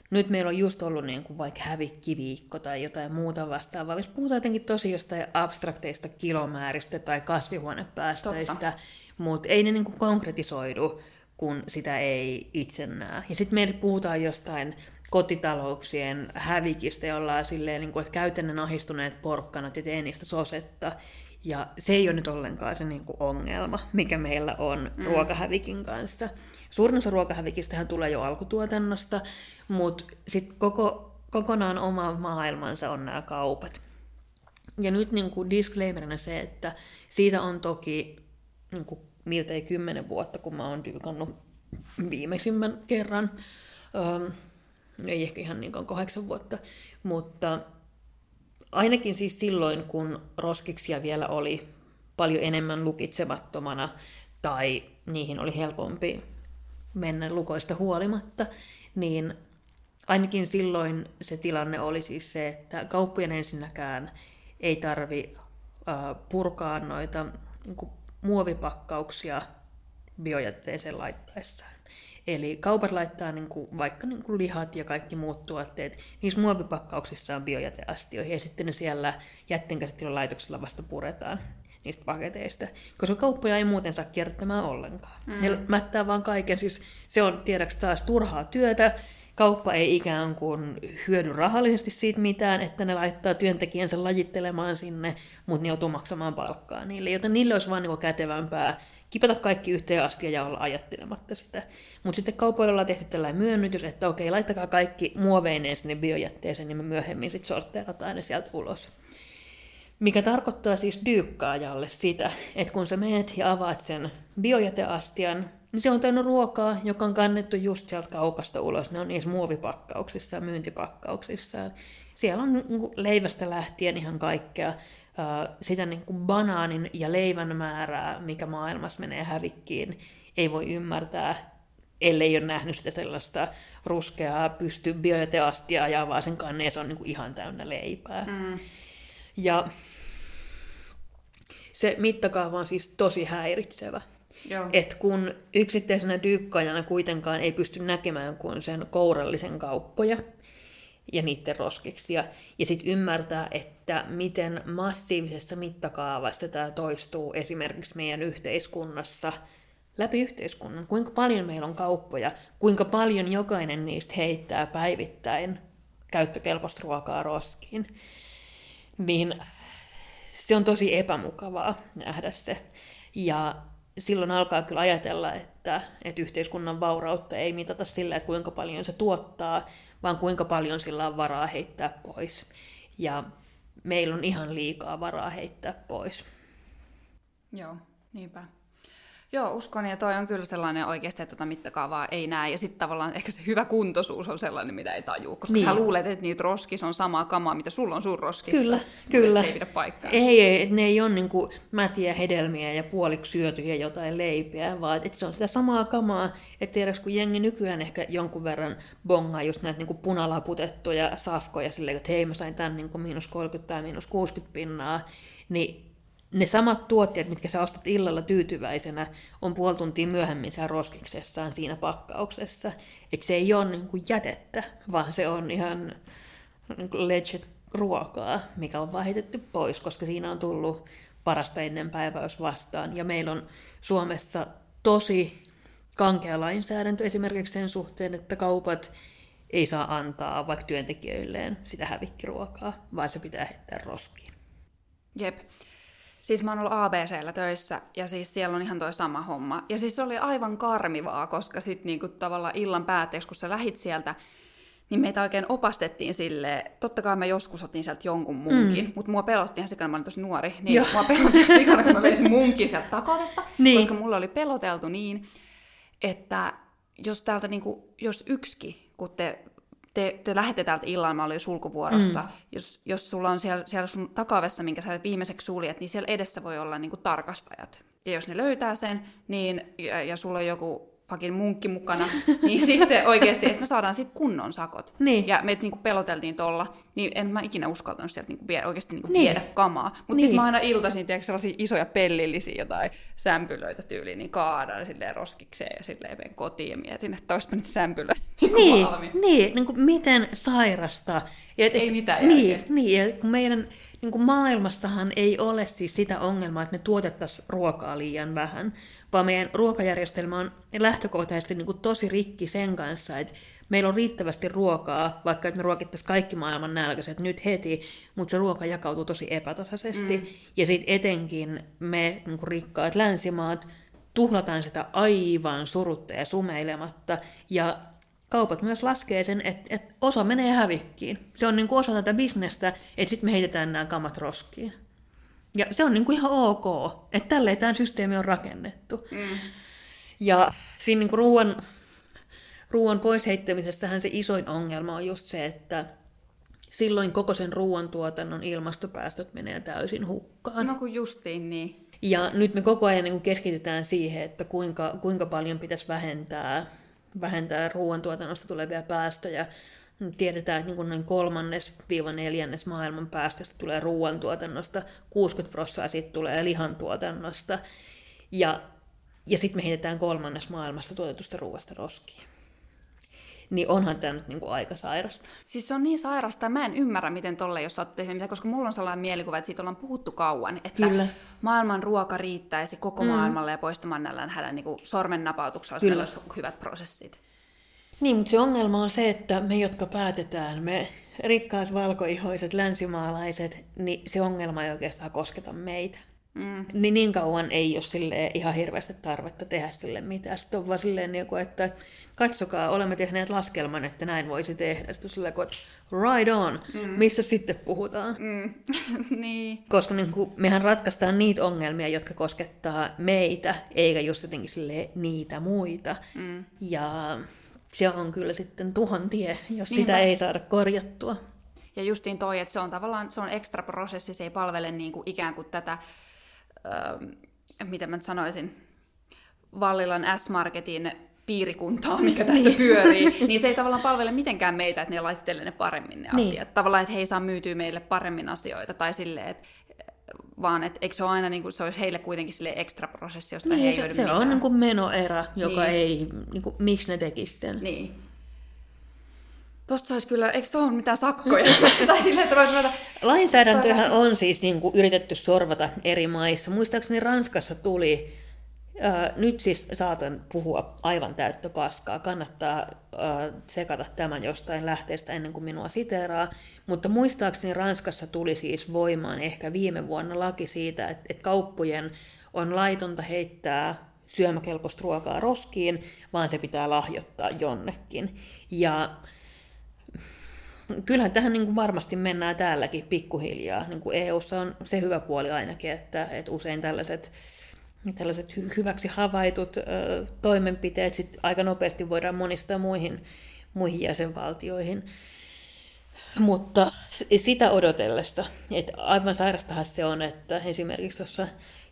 S2: Nyt meillä on just ollut niin kuin vaikka hävikkiviikko tai jotain muuta vastaavaa, jos puhutaan jotenkin tosi jostain abstrakteista kilomääristä tai kasvihuonepäästöistä, mutta ei ne niin kuin konkretisoidu, kun sitä ei itse näe. Ja sitten meillä puhutaan jostain kotitalouksien hävikistä, jolla on silleen, niin kuin, että käytännön ahistuneet porkkanat ja tee niistä sosetta. Ja se ei ole nyt ollenkaan se niin kuin ongelma, mikä meillä on mm. ruokahävikin kanssa. Suurin osa ruokahävikistähän tulee jo alkutuotannosta, mutta sitten koko, kokonaan oma maailmansa on nämä kaupat. Ja nyt niin kuin disclaimerina se, että siitä on toki niin kuin miltei kymmenen vuotta, kun mä oon dyykannut viimeisimmän kerran. Um, ei ehkä ihan niin kuin kahdeksan vuotta, mutta ainakin siis silloin, kun roskiksia vielä oli paljon enemmän lukitsemattomana tai niihin oli helpompi mennä lukoista huolimatta, niin ainakin silloin se tilanne oli siis se, että kauppojen ensinnäkään ei tarvi purkaa noita niin muovipakkauksia biojätteeseen laittaessaan. Eli kaupat laittaa niin kuin, vaikka niin kuin lihat ja kaikki muut tuotteet, niissä muovipakkauksissa on biojäteastioihin ja sitten ne siellä jätteenkäsittelylaitoksella vasta puretaan niistä paketeista, koska kauppoja ei muuten saa kierrättämään ollenkaan. Mm. Ne mättää vaan kaiken, siis se on tiedäks taas turhaa työtä, kauppa ei ikään kuin hyödy rahallisesti siitä mitään, että ne laittaa työntekijänsä lajittelemaan sinne, mutta ne joutuu maksamaan palkkaa niille, joten niille olisi vaan niin kätevämpää kipata kaikki yhteen asti ja olla ajattelematta sitä. Mutta sitten kaupoilla ollaan tehty tällainen myönnytys, että okei, laittakaa kaikki muoveineen sinne biojätteeseen, niin me myöhemmin sitten sorteerataan ne sieltä ulos. Mikä tarkoittaa siis dyykkaajalle sitä, että kun sä meet ja avaat sen biojäteastian, niin se on täynnä ruokaa, joka on kannettu just sieltä kaupasta ulos. Ne on niissä muovipakkauksissa ja myyntipakkauksissa. Siellä on niinku leivästä lähtien ihan kaikkea sitä niin kuin banaanin ja leivän määrää, mikä maailmassa menee hävikkiin, ei voi ymmärtää, ellei ole nähnyt sitä sellaista ruskeaa pysty biojäteastiaa ja avaa sen kanneen, se on niin kuin ihan täynnä leipää. Mm. Ja se mittakaava on siis tosi häiritsevä. Et kun yksittäisenä dyykkaajana kuitenkaan ei pysty näkemään kuin sen kourallisen kauppoja, ja niiden roskiksi. Ja, ja sitten ymmärtää, että miten massiivisessa mittakaavassa tämä toistuu esimerkiksi meidän yhteiskunnassa, läpi yhteiskunnan. Kuinka paljon meillä on kauppoja, kuinka paljon jokainen niistä heittää päivittäin käyttökelpoista ruokaa roskiin. Niin se on tosi epämukavaa nähdä se. Ja silloin alkaa kyllä ajatella, että, että yhteiskunnan vaurautta ei mitata sillä, että kuinka paljon se tuottaa, vaan kuinka paljon sillä on varaa heittää pois. Ja meillä on ihan liikaa varaa heittää pois.
S1: Joo, niinpä. Joo, uskon, ja toi on kyllä sellainen oikeasti, että tuota mittakaavaa ei näe. Ja sitten tavallaan ehkä se hyvä kuntoisuus on sellainen, mitä ei tajuu. Koska niin. sä luulet, että niitä roskissa on samaa kamaa, mitä sulla on sun roskissa.
S2: Kyllä, kyllä.
S1: Se ei pidä paikkaa.
S2: Ei, ei, ne ei ole niin kuin mätiä hedelmiä ja puoliksi syötyjä jotain leipiä, vaan että se on sitä samaa kamaa. Että tiedäks, kun jengi nykyään ehkä jonkun verran bongaa just näitä niin kuin punalaputettuja safkoja silleen, että hei mä sain tämän niin kuin miinus 30 tai miinus 60 pinnaa, niin ne samat tuotteet, mitkä sä ostat illalla tyytyväisenä, on puoli tuntia myöhemmin siellä roskiksessaan siinä pakkauksessa. Että se ei ole niin kuin jätettä, vaan se on ihan niin kuin legit ruokaa, mikä on vahitettu pois, koska siinä on tullut parasta ennen päiväys vastaan. Ja meillä on Suomessa tosi kankea lainsäädäntö esimerkiksi sen suhteen, että kaupat ei saa antaa vaikka työntekijöilleen sitä hävikkiruokaa, vaan se pitää heittää roskiin.
S1: Jep. Siis mä oon ollut ABCllä töissä ja siis siellä on ihan toi sama homma. Ja siis se oli aivan karmivaa, koska sitten niinku tavallaan illan päätteeksi, kun sä lähit sieltä, niin meitä oikein opastettiin sille, totta kai mä joskus otin sieltä jonkun munkin, mm. mutta mua pelotti ihan sikana, mä olin tosi nuori, niin Joo. mua pelotti ihan sikana, kun mä veisin munkin sieltä takavesta, niin. koska mulla oli peloteltu niin, että jos täältä niinku, jos yksikin, kun te te, te lähdette täältä illalla, mä olin sulkuvuorossa, mm. jos, jos sulla on siellä, siellä sun takavessa, minkä sä viimeiseksi suljet, niin siellä edessä voi olla niin kuin tarkastajat. Ja jos ne löytää sen, niin, ja, ja sulla on joku fucking munkki mukana, niin sitten oikeasti, että me saadaan siitä kunnon sakot.
S2: Niin.
S1: Ja meitä niinku peloteltiin tolla, niin en mä ikinä uskaltanut sieltä niinku vie, oikeasti niinku
S2: Niin.
S1: viedä kamaa. Mutta
S2: Niin.
S1: sitten mä aina iltaisin, tiedätkö, sellaisia isoja pellillisiä jotain sämpylöitä tyyliin, niin kaadan silleen roskikseen ja silleen menen kotiin ja mietin, että olisipa nyt sämpylöitä niinku
S2: Niin,
S1: valmiina.
S2: niin, niin kuin miten sairasta. Ja, et,
S1: Ei mitään
S2: niin,
S1: järkeä.
S2: niin, ja kun meidän niin kuin maailmassahan ei ole siis sitä ongelmaa, että me tuotettaisiin ruokaa liian vähän, vaan meidän ruokajärjestelmä on lähtökohtaisesti niin kuin tosi rikki sen kanssa, että meillä on riittävästi ruokaa, vaikka että me ruokittaisiin kaikki maailman nälkäiset nyt heti, mutta se ruoka jakautuu tosi epätasaisesti. Mm. Ja sitten etenkin me niin kuin rikkaat länsimaat tuhlataan sitä aivan surutta ja sumeilematta, ja kaupat myös laskee sen, että, että osa menee hävikkiin. Se on niin kuin osa tätä bisnestä, että sitten me heitetään nämä kamat roskiin. Ja se on niin kuin ihan ok, että tälleen tämä systeemi on rakennettu. Mm. Ja siinä niin kuin ruoan, ruoan pois heittämisessähän se isoin ongelma on just se, että silloin koko sen ruoantuotannon ilmastopäästöt menee täysin hukkaan.
S1: No kun justiin niin.
S2: Ja nyt me koko ajan niin keskitytään siihen, että kuinka, kuinka paljon pitäisi vähentää, vähentää ruoantuotannosta tulevia päästöjä. Tiedetään, että niin kuin noin kolmannes viiva neljännes maailman päästöstä tulee ruoantuotannosta, 60 prosenttia siitä tulee lihantuotannosta. Ja, ja sitten me heitetään kolmannes maailmasta tuotetusta ruoasta roskiin. Niin onhan tämä nyt niin kuin aika sairasta.
S1: Siis se on niin sairasta, mä en ymmärrä, miten tolle, jos oot tehnyt koska mulla on sellainen mielikuva, että siitä ollaan puhuttu kauan, että
S2: Kyllä.
S1: maailman ruoka riittäisi koko mm. maailmalle ja poistamaan nälän hädän niin sormen napautuksella, jos hyvät prosessit.
S2: Niin, mutta se ongelma on se, että me, jotka päätetään, me rikkaat valkoihoiset länsimaalaiset, niin se ongelma ei oikeastaan kosketa meitä. Mm. Niin, niin kauan ei ole silleen ihan hirveästi tarvetta tehdä sille mitään. Sitten on vaan silleen, niin kuin, että katsokaa, olemme tehneet laskelman, että näin voisi tehdä. Sitten kuin, että right on, mm. missä sitten puhutaan.
S1: Mm. niin.
S2: Koska niin kuin, mehän ratkaistaan niitä ongelmia, jotka koskettaa meitä, eikä just jotenkin niitä muita. Mm. Ja se on kyllä sitten tuhon tie, jos
S1: Niinpä.
S2: sitä ei saada korjattua.
S1: Ja justiin toi, että se on tavallaan se on ekstra prosessi, se ei palvele niin kuin ikään kuin tätä, öö, miten mä nyt sanoisin, Vallilan S-Marketin piirikuntaa, mikä tässä pyörii, niin se ei tavallaan palvele mitenkään meitä, että ne laittelee ne paremmin ne
S2: Niin.
S1: asiat. Tavallaan, että he ei saa myytyä meille paremmin asioita, tai silleen, että vaan että eikö se ole aina niin kuin, se olisi heille kuitenkin sille ekstra prosessi, josta he
S2: Niin,
S1: ei
S2: se, se
S1: mitään.
S2: on niin kuin menoerä, joka
S1: Niin.
S2: ei, niin kuin, miksi ne tekisivät sen.
S1: Niin. Tosta saisi kyllä, eikö tuohon mitään sakkoja? tai silleen, että voisi ruveta...
S2: Lainsäädäntöhän on siis niin kuin yritetty sorvata eri maissa. Muistaakseni Ranskassa tuli, nyt siis saatan puhua aivan täyttä paskaa, kannattaa sekata tämän jostain lähteestä ennen kuin minua siteeraa, mutta muistaakseni Ranskassa tuli siis voimaan ehkä viime vuonna laki siitä, että, että kauppojen on laitonta heittää syömäkelpoista ruokaa roskiin, vaan se pitää lahjoittaa jonnekin. Ja kyllähän tähän niin kuin varmasti mennään täälläkin pikkuhiljaa. Niin kuin EUssa on se hyvä puoli ainakin, että, että usein tällaiset, tällaiset hy- hyväksi havaitut ö, toimenpiteet sit aika nopeasti voidaan monistaa muihin, muihin jäsenvaltioihin. Mutta sitä odotellessa, että aivan sairastahan se on, että esimerkiksi tuossa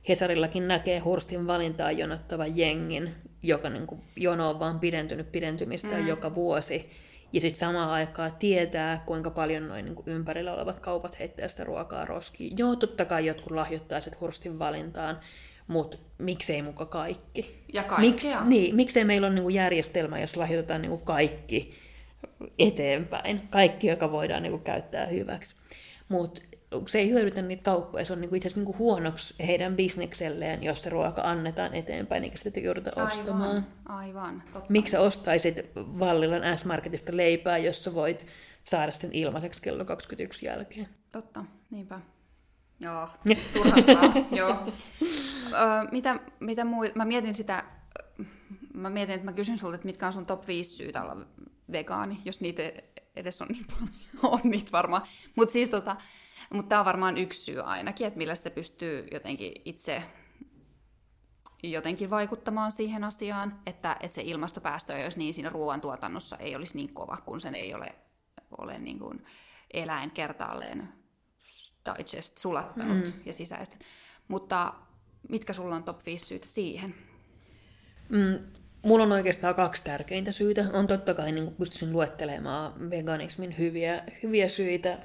S2: Hesarillakin näkee Hurstin valintaa jonottavan jengin, joka niin kuin, jono on vaan pidentynyt pidentymistä mm. joka vuosi. Ja sitten samaan aikaan tietää, kuinka paljon noin niin kuin ympärillä olevat kaupat heittää sitä ruokaa roskiin. Joo, totta kai jotkut lahjoittaa sit Hurstin valintaan, mutta miksei muka kaikki?
S1: Ja kaikkea.
S2: Miks, niin, miksei meillä ole niin kuin järjestelmä, jos lahjoitetaan niin kuin kaikki eteenpäin. Kaikki, joka voidaan niin kuin käyttää hyväksi. Mutta se ei hyödytä niitä kauppoja, se on niin kuin itse asiassa niin kuin huonoksi heidän bisnekselleen, jos se ruoka annetaan eteenpäin, eikä sitä jouduta ostamaan.
S1: Aivan, aivan. Totta.
S2: Miksi sä ostaisit Vallilan S-Marketista leipää, jos sä voit saada sen ilmaiseksi kello 21 jälkeen?
S1: Totta, niinpä. Joo, turhauttavaa, joo. Mitä, mitä muu, mä mietin sitä, mä mietin, että mä kysyn sulta, että mitkä on sun top 5 syytä olla vegaani, jos niitä edes on niin paljon, on niitä varmaan. Mutta siis tota, mutta tämä on varmaan yksi syy ainakin, että millä sitä pystyy jotenkin itse jotenkin vaikuttamaan siihen asiaan, että, että se ilmastopäästö, jos niin siinä ruoantuotannossa ei olisi niin kova, kun sen ei ole, ole niin kuin eläin kertaalleen digest sulattanut mm. ja sisäistä. Mutta mitkä sulla on top 5 syytä siihen?
S2: Mm, mulla on oikeastaan kaksi tärkeintä syytä. On totta kai, niin pystyisin luettelemaan veganismin hyviä, hyviä syitä,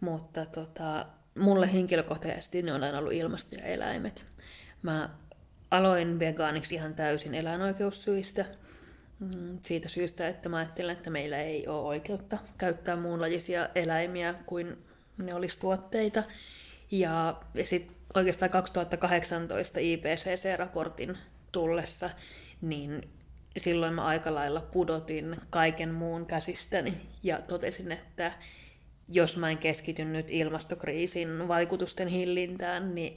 S2: mutta tota, mulle henkilökohtaisesti ne on aina ollut ilmasto ja eläimet. Mä aloin vegaaniksi ihan täysin eläinoikeussyistä. Mm, siitä syystä, että mä ajattelen, että meillä ei ole oikeutta käyttää muunlajisia eläimiä kuin ne olisi tuotteita. Ja, ja sitten oikeastaan 2018 IPCC-raportin tullessa, niin silloin mä aika lailla pudotin kaiken muun käsistäni ja totesin, että jos mä en keskity nyt ilmastokriisin vaikutusten hillintään, niin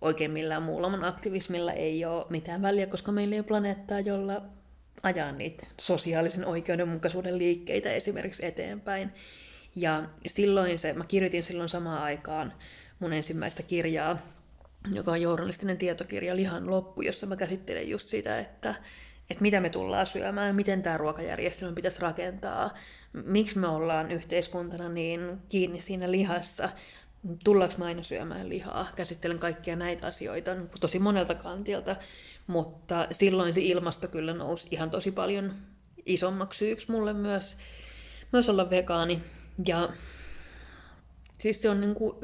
S2: oikein millään muulla mun aktivismilla ei ole mitään väliä, koska meillä ei ole planeettaa, jolla ajaa niitä sosiaalisen oikeudenmukaisuuden liikkeitä esimerkiksi eteenpäin. Ja silloin se, mä kirjoitin silloin samaan aikaan mun ensimmäistä kirjaa, joka on journalistinen tietokirja Lihan loppu, jossa mä käsittelen just sitä, että, että mitä me tullaan syömään, miten tämä ruokajärjestelmä pitäisi rakentaa, miksi me ollaan yhteiskuntana niin kiinni siinä lihassa, tullaanko me aina syömään lihaa. Käsittelen kaikkia näitä asioita tosi monelta kantilta, mutta silloin se ilmasto kyllä nousi ihan tosi paljon isommaksi syyksi mulle myös, myös olla vegaani. Ja siis se on niin kuin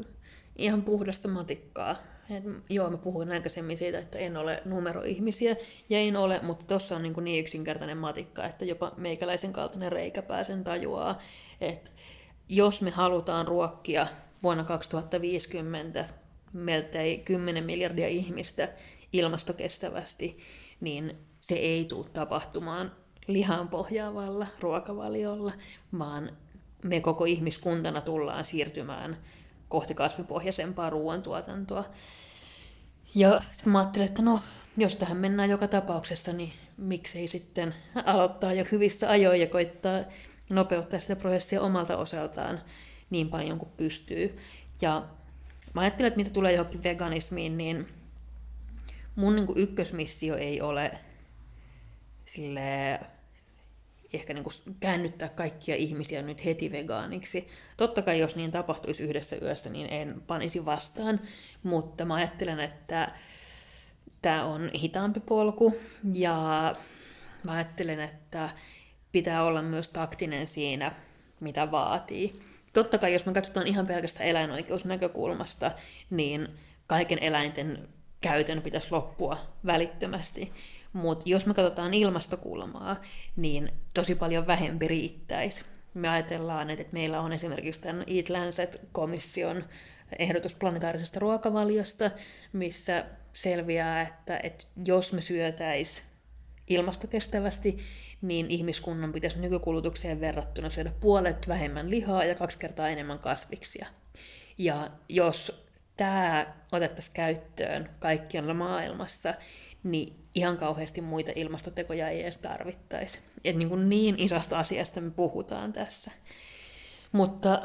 S2: ihan puhdasta matikkaa. Et, joo, mä puhuin aikaisemmin siitä, että en ole numeroihmisiä, ja en ole, mutta tuossa on niin, kuin niin yksinkertainen matikka, että jopa meikäläisen kaltainen reikäpää sen tajuaa, että jos me halutaan ruokkia vuonna 2050 melkein 10 miljardia ihmistä ilmastokestävästi, niin se ei tule tapahtumaan lihan pohjaavalla ruokavaliolla, vaan me koko ihmiskuntana tullaan siirtymään kohti kasvipohjaisempaa ruoantuotantoa. Ja mä ajattelin, että no, jos tähän mennään joka tapauksessa, niin miksei sitten aloittaa jo hyvissä ajoin ja koittaa nopeuttaa sitä prosessia omalta osaltaan niin paljon kuin pystyy. Ja mä ajattelen, että mitä tulee johonkin veganismiin, niin mun niin ykkösmissio ei ole sille ehkä niin kuin käännyttää kaikkia ihmisiä nyt heti vegaaniksi. Totta kai jos niin tapahtuisi yhdessä yössä, niin en panisi vastaan, mutta mä ajattelen, että tämä on hitaampi polku ja mä ajattelen, että pitää olla myös taktinen siinä, mitä vaatii. Totta kai jos me katsotaan ihan pelkästään eläinoikeusnäkökulmasta, niin kaiken eläinten käytön pitäisi loppua välittömästi. Mutta jos me katsotaan ilmastokulmaa, niin tosi paljon vähempi riittäisi. Me ajatellaan, että meillä on esimerkiksi tämän Eat Lancet-komission ehdotus planetaarisesta ruokavaliosta, missä selviää, että, että jos me syötäis ilmastokestävästi, niin ihmiskunnan pitäisi nykykulutukseen verrattuna syödä puolet vähemmän lihaa ja kaksi kertaa enemmän kasviksia. Ja jos tämä otettaisiin käyttöön kaikkialla maailmassa, niin ihan kauheasti muita ilmastotekoja ei edes tarvittaisi. Et niin, kuin niin isosta asiasta me puhutaan tässä. Mutta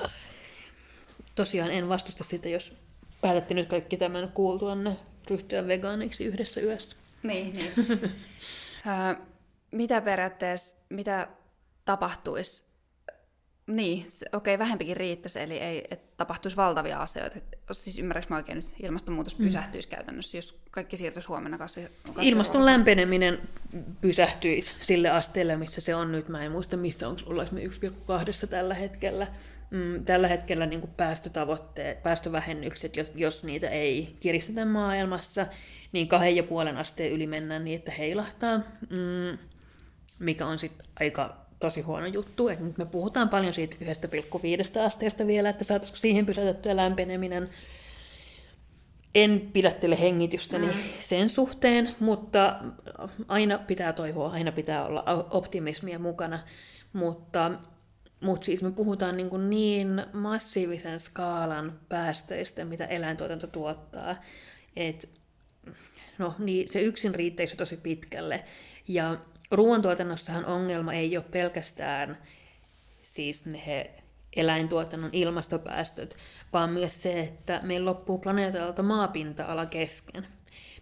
S2: tosiaan en vastusta sitä, jos päätätte nyt kaikki tämän kuultuanne ryhtyä vegaaniksi yhdessä yössä.
S1: Niin, niin. mitä periaatteessa, mitä tapahtuisi, niin, okei, okay, vähempikin riittäisi, eli ei, että tapahtuisi valtavia asioita. Siis ymmärrätkö mä oikein nyt, ilmastonmuutos mm. pysähtyisi käytännössä, jos kaikki siirtyisi huomenna kasvi,
S2: kasvi Ilmaston lämpeneminen pysähtyisi sille asteelle, missä se on nyt. Mä en muista, missä onko ollaan me 1,2 tällä hetkellä. Mm, tällä hetkellä niin kuin päästötavoitteet, päästövähennykset, jos, jos niitä ei kiristetä maailmassa, niin kahden ja puolen asteen yli mennään niin, että heilahtaa. Mm, mikä on sitten aika tosi huono juttu. Et nyt me puhutaan paljon siitä 1,5 asteesta vielä, että saataisiko siihen pysäytettyä lämpeneminen. En pidättele hengitystäni mm. sen suhteen, mutta aina pitää toivoa, aina pitää olla optimismia mukana. Mutta, mutta siis me puhutaan niin, kuin niin massiivisen skaalan päästöistä, mitä eläintuotanto tuottaa, että no, niin se yksin riittäisi tosi pitkälle. Ja ruoantuotannossahan ongelma ei ole pelkästään siis ne eläintuotannon ilmastopäästöt, vaan myös se, että meillä loppuu planeetalta maapinta-ala kesken.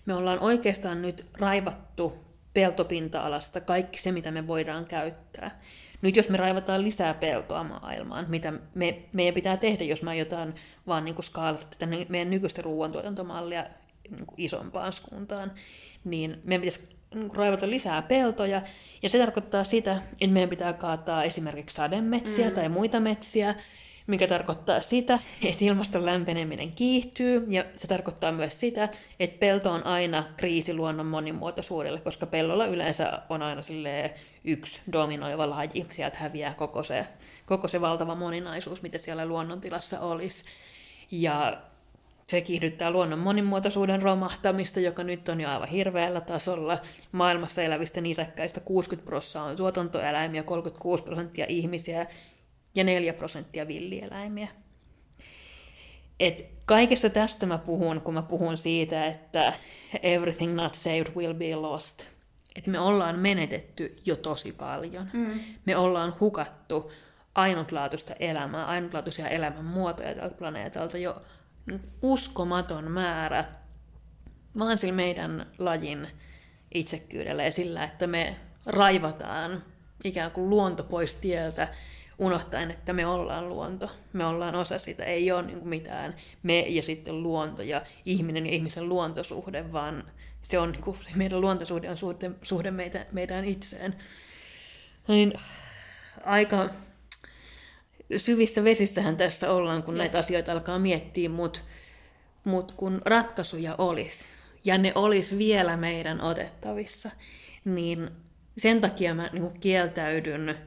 S2: Me ollaan oikeastaan nyt raivattu peltopinta-alasta kaikki se, mitä me voidaan käyttää. Nyt jos me raivataan lisää peltoa maailmaan, mitä me, meidän pitää tehdä, jos me aiotaan vaan niin skaalata tätä meidän nykyistä ruoantuotantomallia niin isompaan suuntaan, niin meidän pitäisi raivata lisää peltoja, ja se tarkoittaa sitä, että meidän pitää kaataa esimerkiksi sademetsiä mm. tai muita metsiä, mikä tarkoittaa sitä, että ilmaston lämpeneminen kiihtyy, ja se tarkoittaa myös sitä, että pelto on aina kriisi luonnon monimuotoisuudelle, koska pellolla yleensä on aina yksi dominoiva laji, sieltä häviää koko se, koko se valtava moninaisuus, mitä siellä luonnontilassa olisi. Ja se kiihdyttää luonnon monimuotoisuuden romahtamista, joka nyt on jo aivan hirveällä tasolla. Maailmassa elävistä nisäkkäistä 60 prosenttia on tuotantoeläimiä, 36 prosenttia ihmisiä ja 4 prosenttia villieläimiä. Et kaikesta tästä mä puhun, kun mä puhun siitä, että everything not saved will be lost. Et me ollaan menetetty jo tosi paljon. Mm. Me ollaan hukattu ainutlaatuista elämää, ainutlaatuisia elämän muotoja tältä planeetalta jo uskomaton määrä, vaan sillä meidän lajin itsekkyydellä ja sillä, että me raivataan ikään kuin luonto pois tieltä, unohtaen, että me ollaan luonto. Me ollaan osa sitä. Ei ole niin mitään me ja sitten luonto ja ihminen ja ihmisen luontosuhde, vaan se on niin kuin, meidän luontosuhde on suhde, suhde meitä, meidän itseen. Niin, aika syvissä vesissähän tässä ollaan, kun ja. näitä asioita alkaa miettiä, mutta mut kun ratkaisuja olisi, ja ne olisi vielä meidän otettavissa, niin sen takia mä niin kieltäydyn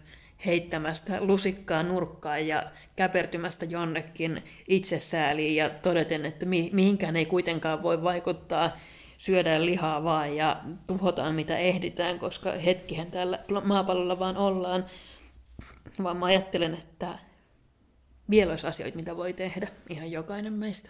S2: heittämästä lusikkaa nurkkaan ja käpertymästä jonnekin itsesääliin ja todeten, että mi- mihinkään ei kuitenkaan voi vaikuttaa, syödään lihaa vaan ja tuhotaan mitä ehditään, koska hetkihän täällä maapallolla vaan ollaan. Vaan mä ajattelen, että vielä olisi asioita, mitä voi tehdä, ihan jokainen meistä.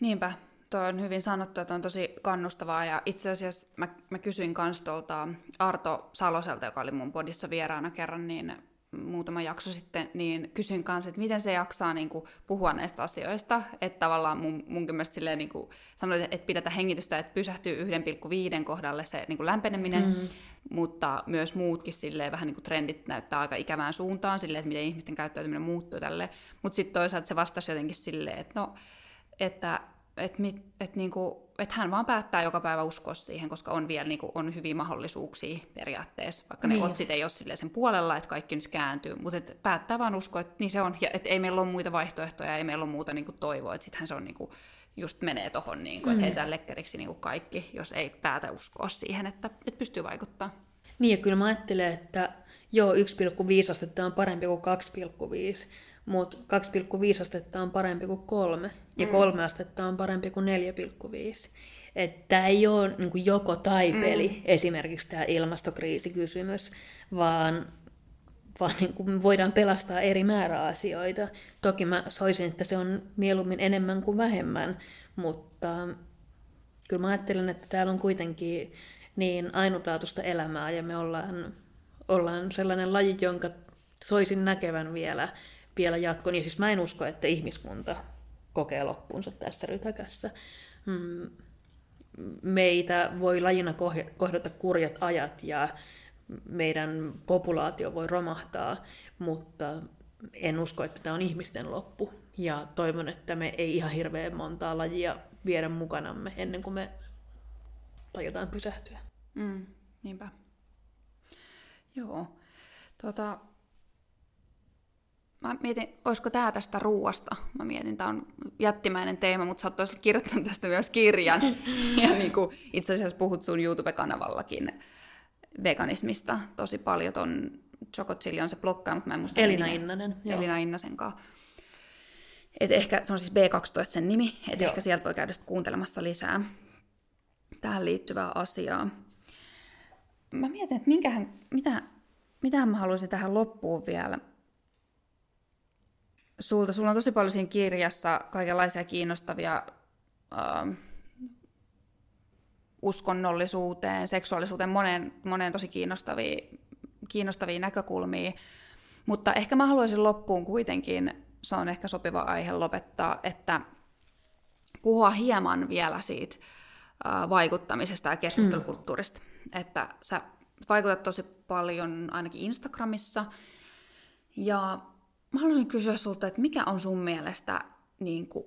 S1: Niinpä, tuo on hyvin sanottu, että on tosi kannustavaa. Ja itse asiassa mä, mä kysyin kans tuolta Arto Saloselta, joka oli mun podissa vieraana kerran, niin muutama jakso sitten, niin kysyin kanssa, että miten se jaksaa niin kuin, puhua näistä asioista. Että tavallaan mun, munkin mielestä silleen, niin kuin, sanoit, että pidetä hengitystä, että pysähtyy 1,5 kohdalle se niin kuin lämpeneminen, mm. Mutta myös muutkin silleen, vähän niin kuin trendit näyttää aika ikävään suuntaan, silleen, että miten ihmisten käyttäytyminen muuttuu tälle. Mutta sitten toisaalta se vastasi jotenkin silleen, että no, että että et niinku, et hän vaan päättää joka päivä uskoa siihen, koska on vielä niinku, on hyviä mahdollisuuksia periaatteessa, vaikka niin. ne otsit ei ole sen puolella, että kaikki nyt kääntyy, mutta et päättää vaan uskoa, että niin se on, ja et ei meillä ole muita vaihtoehtoja, ei meillä ole muuta niinku, toivoa, että sittenhän se on niinku, just menee tuohon, niinku, mm. että heitään lekkeriksi niinku, kaikki, jos ei päätä uskoa siihen, että, että pystyy vaikuttaa.
S2: Niin, ja kyllä mä ajattelen, että joo, 1,5 astetta on parempi kuin 2,5, mutta 2,5 astetta on parempi kuin 3 ja mm. 3 astetta on parempi kuin 4,5. Tämä ei ole niin kuin joko tai peli, mm. esimerkiksi tämä ilmastokriisikysymys, vaan, vaan niin kuin voidaan pelastaa eri määrä asioita. Toki mä soisin, että se on mieluummin enemmän kuin vähemmän, mutta kyllä mä ajattelen, että täällä on kuitenkin niin ainutlaatuista elämää ja me ollaan, ollaan sellainen laji, jonka soisin näkevän vielä vielä jatkon. Ja siis mä en usko, että ihmiskunta kokee loppuunsa tässä rytäkässä. Mm, meitä voi lajina kohdata kurjat ajat ja meidän populaatio voi romahtaa, mutta en usko, että tämä on ihmisten loppu. Ja toivon, että me ei ihan hirveän montaa lajia viedä mukanamme ennen kuin me tajutaan pysähtyä.
S1: Mm, niinpä. Joo. Tota, Mä mietin, olisiko tämä tästä ruuasta. Mä mietin, tämä on jättimäinen teema, mutta sä oot kirjoittanut tästä myös kirjan. ja niin kuin, itse asiassa puhut sun YouTube-kanavallakin veganismista tosi paljon. Ton Chocotsilli on se blokkaa, mutta mä en muista
S2: Elina Innanen.
S1: Joo. Elina Innasen kanssa. Et ehkä, se on siis B12 sen nimi, että ehkä sieltä voi käydä kuuntelemassa lisää tähän liittyvää asiaa. Mä mietin, että minkähän, mitä, mitä mä haluaisin tähän loppuun vielä sulta. Sulla on tosi paljon siinä kirjassa kaikenlaisia kiinnostavia äh, uskonnollisuuteen, seksuaalisuuteen, moneen, moneen tosi kiinnostavia, kiinnostavia näkökulmia. Mutta ehkä mä haluaisin loppuun kuitenkin, se on ehkä sopiva aihe lopettaa, että puhua hieman vielä siitä vaikuttamisesta ja keskustelukulttuurista. Mm. Että sä vaikutat tosi paljon ainakin Instagramissa. Ja mä haluaisin kysyä sulta, että mikä on sun mielestä niin kuin,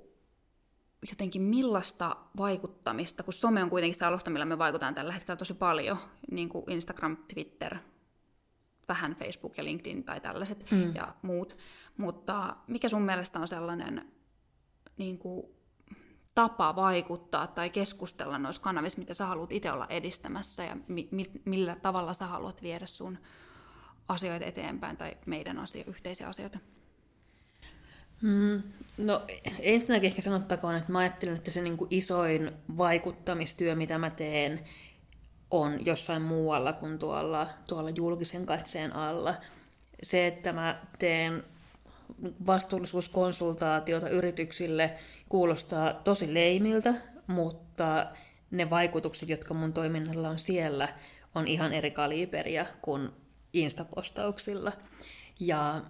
S1: jotenkin millaista vaikuttamista, kun some on kuitenkin se alusta, millä me vaikutaan tällä hetkellä tosi paljon, niin kuin Instagram, Twitter, vähän Facebook ja LinkedIn tai tällaiset mm. ja muut. Mutta mikä sun mielestä on sellainen niin kuin, tapa vaikuttaa tai keskustella noissa kanavissa, mitä sä haluat itse olla edistämässä ja mi- millä tavalla sä haluat viedä sun asioita eteenpäin tai meidän asio- yhteisiä asioita?
S2: Mm, no ensinnäkin ehkä sanottakoon, että mä ajattelen, että se niin kuin isoin vaikuttamistyö, mitä mä teen, on jossain muualla kuin tuolla, tuolla julkisen katseen alla. Se, että mä teen vastuullisuuskonsultaatiota yrityksille, kuulostaa tosi leimiltä, mutta ne vaikutukset, jotka mun toiminnalla on siellä, on ihan eri kaliberia kuin instapostauksilla. Ja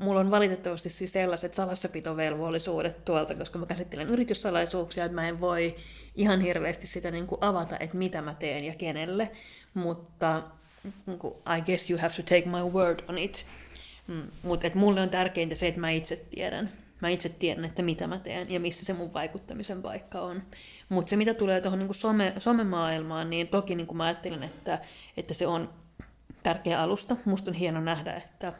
S2: mulla on valitettavasti siis sellaiset salassapitovelvollisuudet tuolta, koska mä käsittelen yrityssalaisuuksia, että mä en voi ihan hirveästi sitä niin kuin avata, että mitä mä teen ja kenelle, mutta niin kuin, I guess you have to take my word on it. Mm, mutta mulle on tärkeintä se, että mä itse tiedän. Mä itse tiedän, että mitä mä teen ja missä se mun vaikuttamisen paikka on. Mutta se, mitä tulee tuohon niin some, somemaailmaan, niin toki niin kuin mä ajattelen, että, että se on tärkeä alusta. Musta on hieno nähdä, että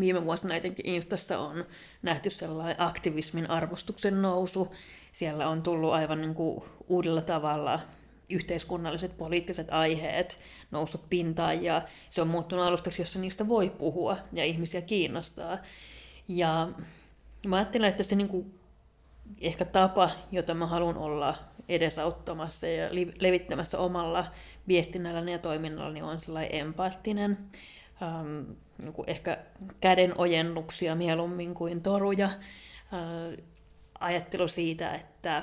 S2: viime vuosina etenkin Instassa on nähty sellainen aktivismin arvostuksen nousu. Siellä on tullut aivan niin kuin uudella tavalla yhteiskunnalliset poliittiset aiheet noussut pintaan ja se on muuttunut alustaksi, jossa niistä voi puhua ja ihmisiä kiinnostaa. Ja mä ajattelen, että se niin kuin ehkä tapa, jota mä haluan olla edesauttamassa ja levittämässä omalla viestinnälläni ja toiminnallani on sellainen empaattinen, ähm, niin ehkä käden ojennuksia mieluummin kuin toruja. Äh, ajattelu siitä, että,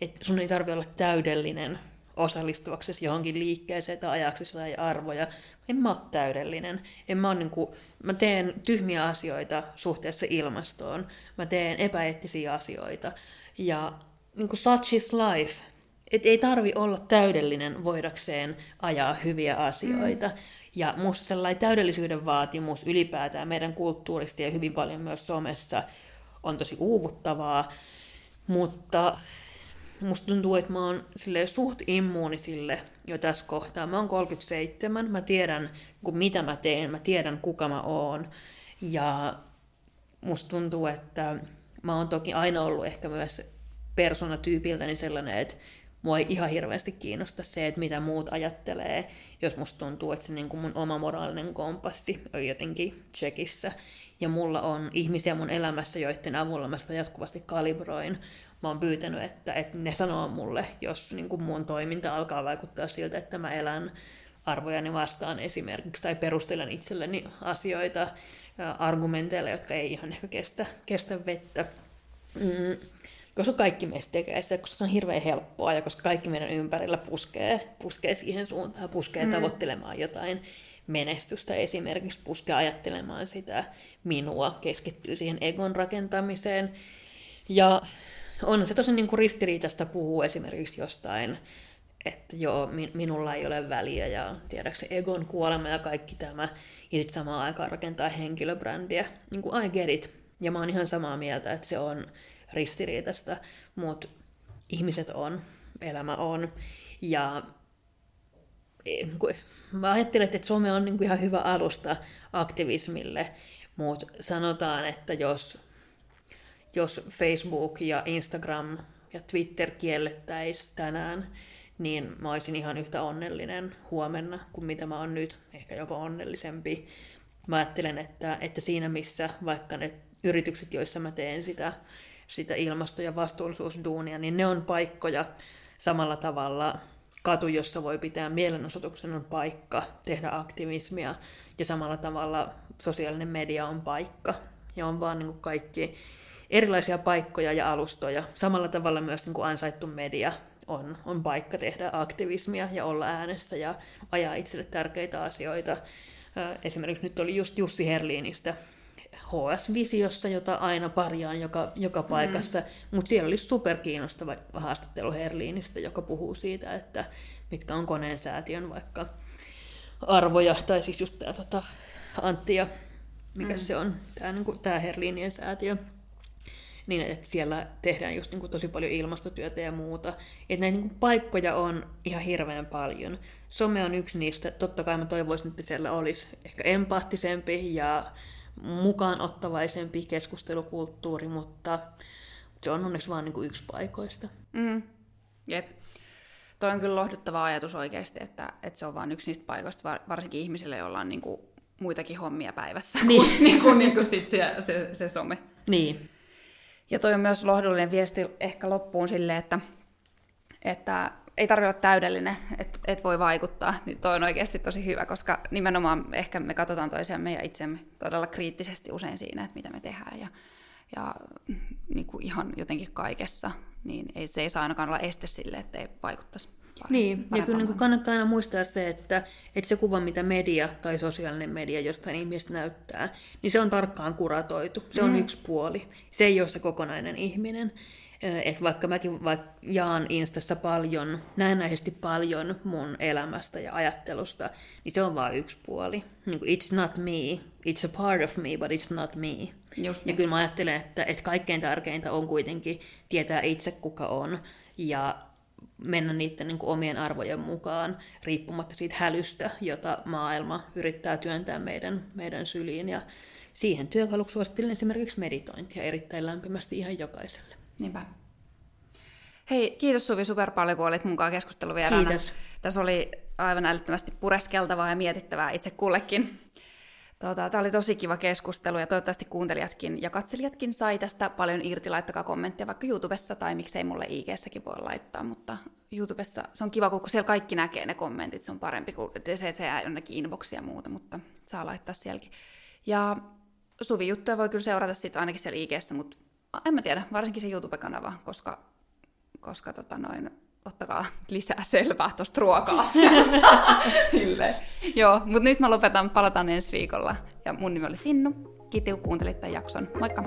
S2: että sun ei tarvitse olla täydellinen osallistuaksesi johonkin liikkeeseen tai ajaksesi tai arvoja. En mä ole täydellinen. En mä, niin kuin, mä teen tyhmiä asioita suhteessa ilmastoon. Mä teen epäeettisiä asioita. Ja niin kuin such is life. Et ei tarvi olla täydellinen voidakseen ajaa hyviä asioita. Mm. Ja musta sellainen täydellisyyden vaatimus ylipäätään meidän kulttuurista ja hyvin paljon myös somessa on tosi uuvuttavaa. Mutta musta tuntuu, että mä oon suht immuuni sille jo tässä kohtaa. Mä oon 37, mä tiedän mitä mä teen, mä tiedän kuka mä oon. Ja musta tuntuu, että mä oon toki aina ollut ehkä myös persoonatyypiltäni sellainen, että mua ei ihan hirveästi kiinnosta se, että mitä muut ajattelee, jos musta tuntuu, että se niin kuin mun oma moraalinen kompassi on jotenkin tsekissä. Ja mulla on ihmisiä mun elämässä, joiden avulla mä sitä jatkuvasti kalibroin. Mä oon pyytänyt, että, että ne sanoo mulle, jos niin kuin mun toiminta alkaa vaikuttaa siltä, että mä elän arvojani vastaan esimerkiksi, tai perustelen itselleni asioita argumenteilla, jotka ei ihan ehkä kestä, kestä vettä. Mm koska kaikki meistä tekee sitä, koska se on hirveän helppoa ja koska kaikki meidän ympärillä puskee, puskee siihen suuntaan, puskee mm. tavoittelemaan jotain menestystä esimerkiksi, puskee ajattelemaan sitä minua, keskittyy siihen egon rakentamiseen. Ja on se tosi niin kuin ristiriitaista puhua esimerkiksi jostain, että joo, min- minulla ei ole väliä ja tiedätkö egon kuolema ja kaikki tämä, ja sitten samaan aikaan rakentaa henkilöbrändiä. Niin kuin I get it. Ja mä oon ihan samaa mieltä, että se on ristiriitasta, mutta ihmiset on, elämä on. Ja e, niin mä ajattelen, että some on niin kuin ihan hyvä alusta aktivismille, mutta sanotaan, että jos, jos Facebook ja Instagram ja Twitter kiellettäisiin tänään, niin mä olisin ihan yhtä onnellinen huomenna kuin mitä mä oon nyt, ehkä jopa onnellisempi. Mä ajattelen, että, että siinä missä vaikka ne yritykset, joissa mä teen sitä sitä ilmasto- ja vastuullisuusduunia, niin ne on paikkoja samalla tavalla katu, jossa voi pitää mielenosoituksen on paikka tehdä aktivismia ja samalla tavalla sosiaalinen media on paikka ja on vaan niin kuin kaikki erilaisia paikkoja ja alustoja. Samalla tavalla myös niin kuin ansaittu media on, on paikka tehdä aktivismia ja olla äänessä ja ajaa itselle tärkeitä asioita. Esimerkiksi nyt oli just Jussi Herliinistä HS-visiossa, jota aina parjaan joka, joka paikassa, mm. mutta siellä oli superkiinnostava haastattelu Herliinistä, joka puhuu siitä, että mitkä on koneen säätiön vaikka arvoja, tai siis just tämä tota, Antti ja mikä mm. se on, tämä niinku, Herliinien säätiö. niin että siellä tehdään just niin kuin tosi paljon ilmastotyötä ja muuta. Että näitä niin kuin paikkoja on ihan hirveän paljon. Some on yksi niistä. Totta kai mä toivoisin, että siellä olisi ehkä empaattisempi ja mukaan ottavaisempi keskustelukulttuuri, mutta se on onneksi vain niin yksi paikoista.
S1: Mm. Jep. Toi on kyllä lohduttava ajatus oikeasti, että, että se on vain yksi niistä paikoista, varsinkin ihmisille, joilla on niin kuin muitakin hommia päivässä niin. kuin, niin kuin, niin kuin sit se, se, se some.
S2: Niin.
S1: Ja toi on myös lohdullinen viesti ehkä loppuun sille, että, että ei tarvitse olla täydellinen, että et voi vaikuttaa, niin toi on oikeasti tosi hyvä, koska nimenomaan ehkä me katsotaan toisiamme ja itsemme todella kriittisesti usein siinä, että mitä me tehdään ja, ja niin kuin ihan jotenkin kaikessa, niin ei, se ei saa ainakaan olla este sille, että ei vaikuttaisi.
S2: Niin, ja kyllä niin kannattaa aina muistaa se, että, että se kuva, mitä media tai sosiaalinen media jostain ihmistä näyttää, niin se on tarkkaan kuratoitu. Se on mm. yksi puoli. Se ei ole se kokonainen ihminen. Että vaikka mäkin vaikka jaan Instassa paljon, näennäisesti paljon mun elämästä ja ajattelusta, niin se on vain yksi puoli. Niin kuin, it's not me, it's a part of me, but it's not me. Just niin. Ja kyllä mä ajattelen, että, että kaikkein tärkeintä on kuitenkin tietää itse kuka on ja mennä niiden niin kuin omien arvojen mukaan, riippumatta siitä hälystä, jota maailma yrittää työntää meidän, meidän syliin. Ja siihen työkaluksi suosittelen esimerkiksi meditointia erittäin lämpimästi ihan jokaiselle.
S1: Niinpä. Hei, kiitos Suvi super paljon, kun olit mukaan keskusteluvieraana.
S2: Kiitos.
S1: Tässä oli aivan älyttömästi pureskeltavaa ja mietittävää itse kullekin. Tota, Tämä oli tosi kiva keskustelu ja toivottavasti kuuntelijatkin ja katselijatkin sai tästä paljon irti. Laittakaa kommentteja vaikka YouTubessa tai miksei mulle IG-säkin voi laittaa, mutta YouTubessa se on kiva, kun siellä kaikki näkee ne kommentit. Se on parempi kuin se, että se jää jonnekin inboxia ja muuta, mutta saa laittaa sielläkin. Ja Suvi-juttuja voi kyllä seurata sitten ainakin siellä ig mutta en mä tiedä, varsinkin se YouTube-kanava, koska, koska tota noin, ottakaa lisää selvää tuosta ruoka-asiasta. Joo, mutta nyt mä lopetan, palataan ensi viikolla. Ja mun nimi oli Sinnu. Kiitos, kuuntelit tämän jakson. Moikka!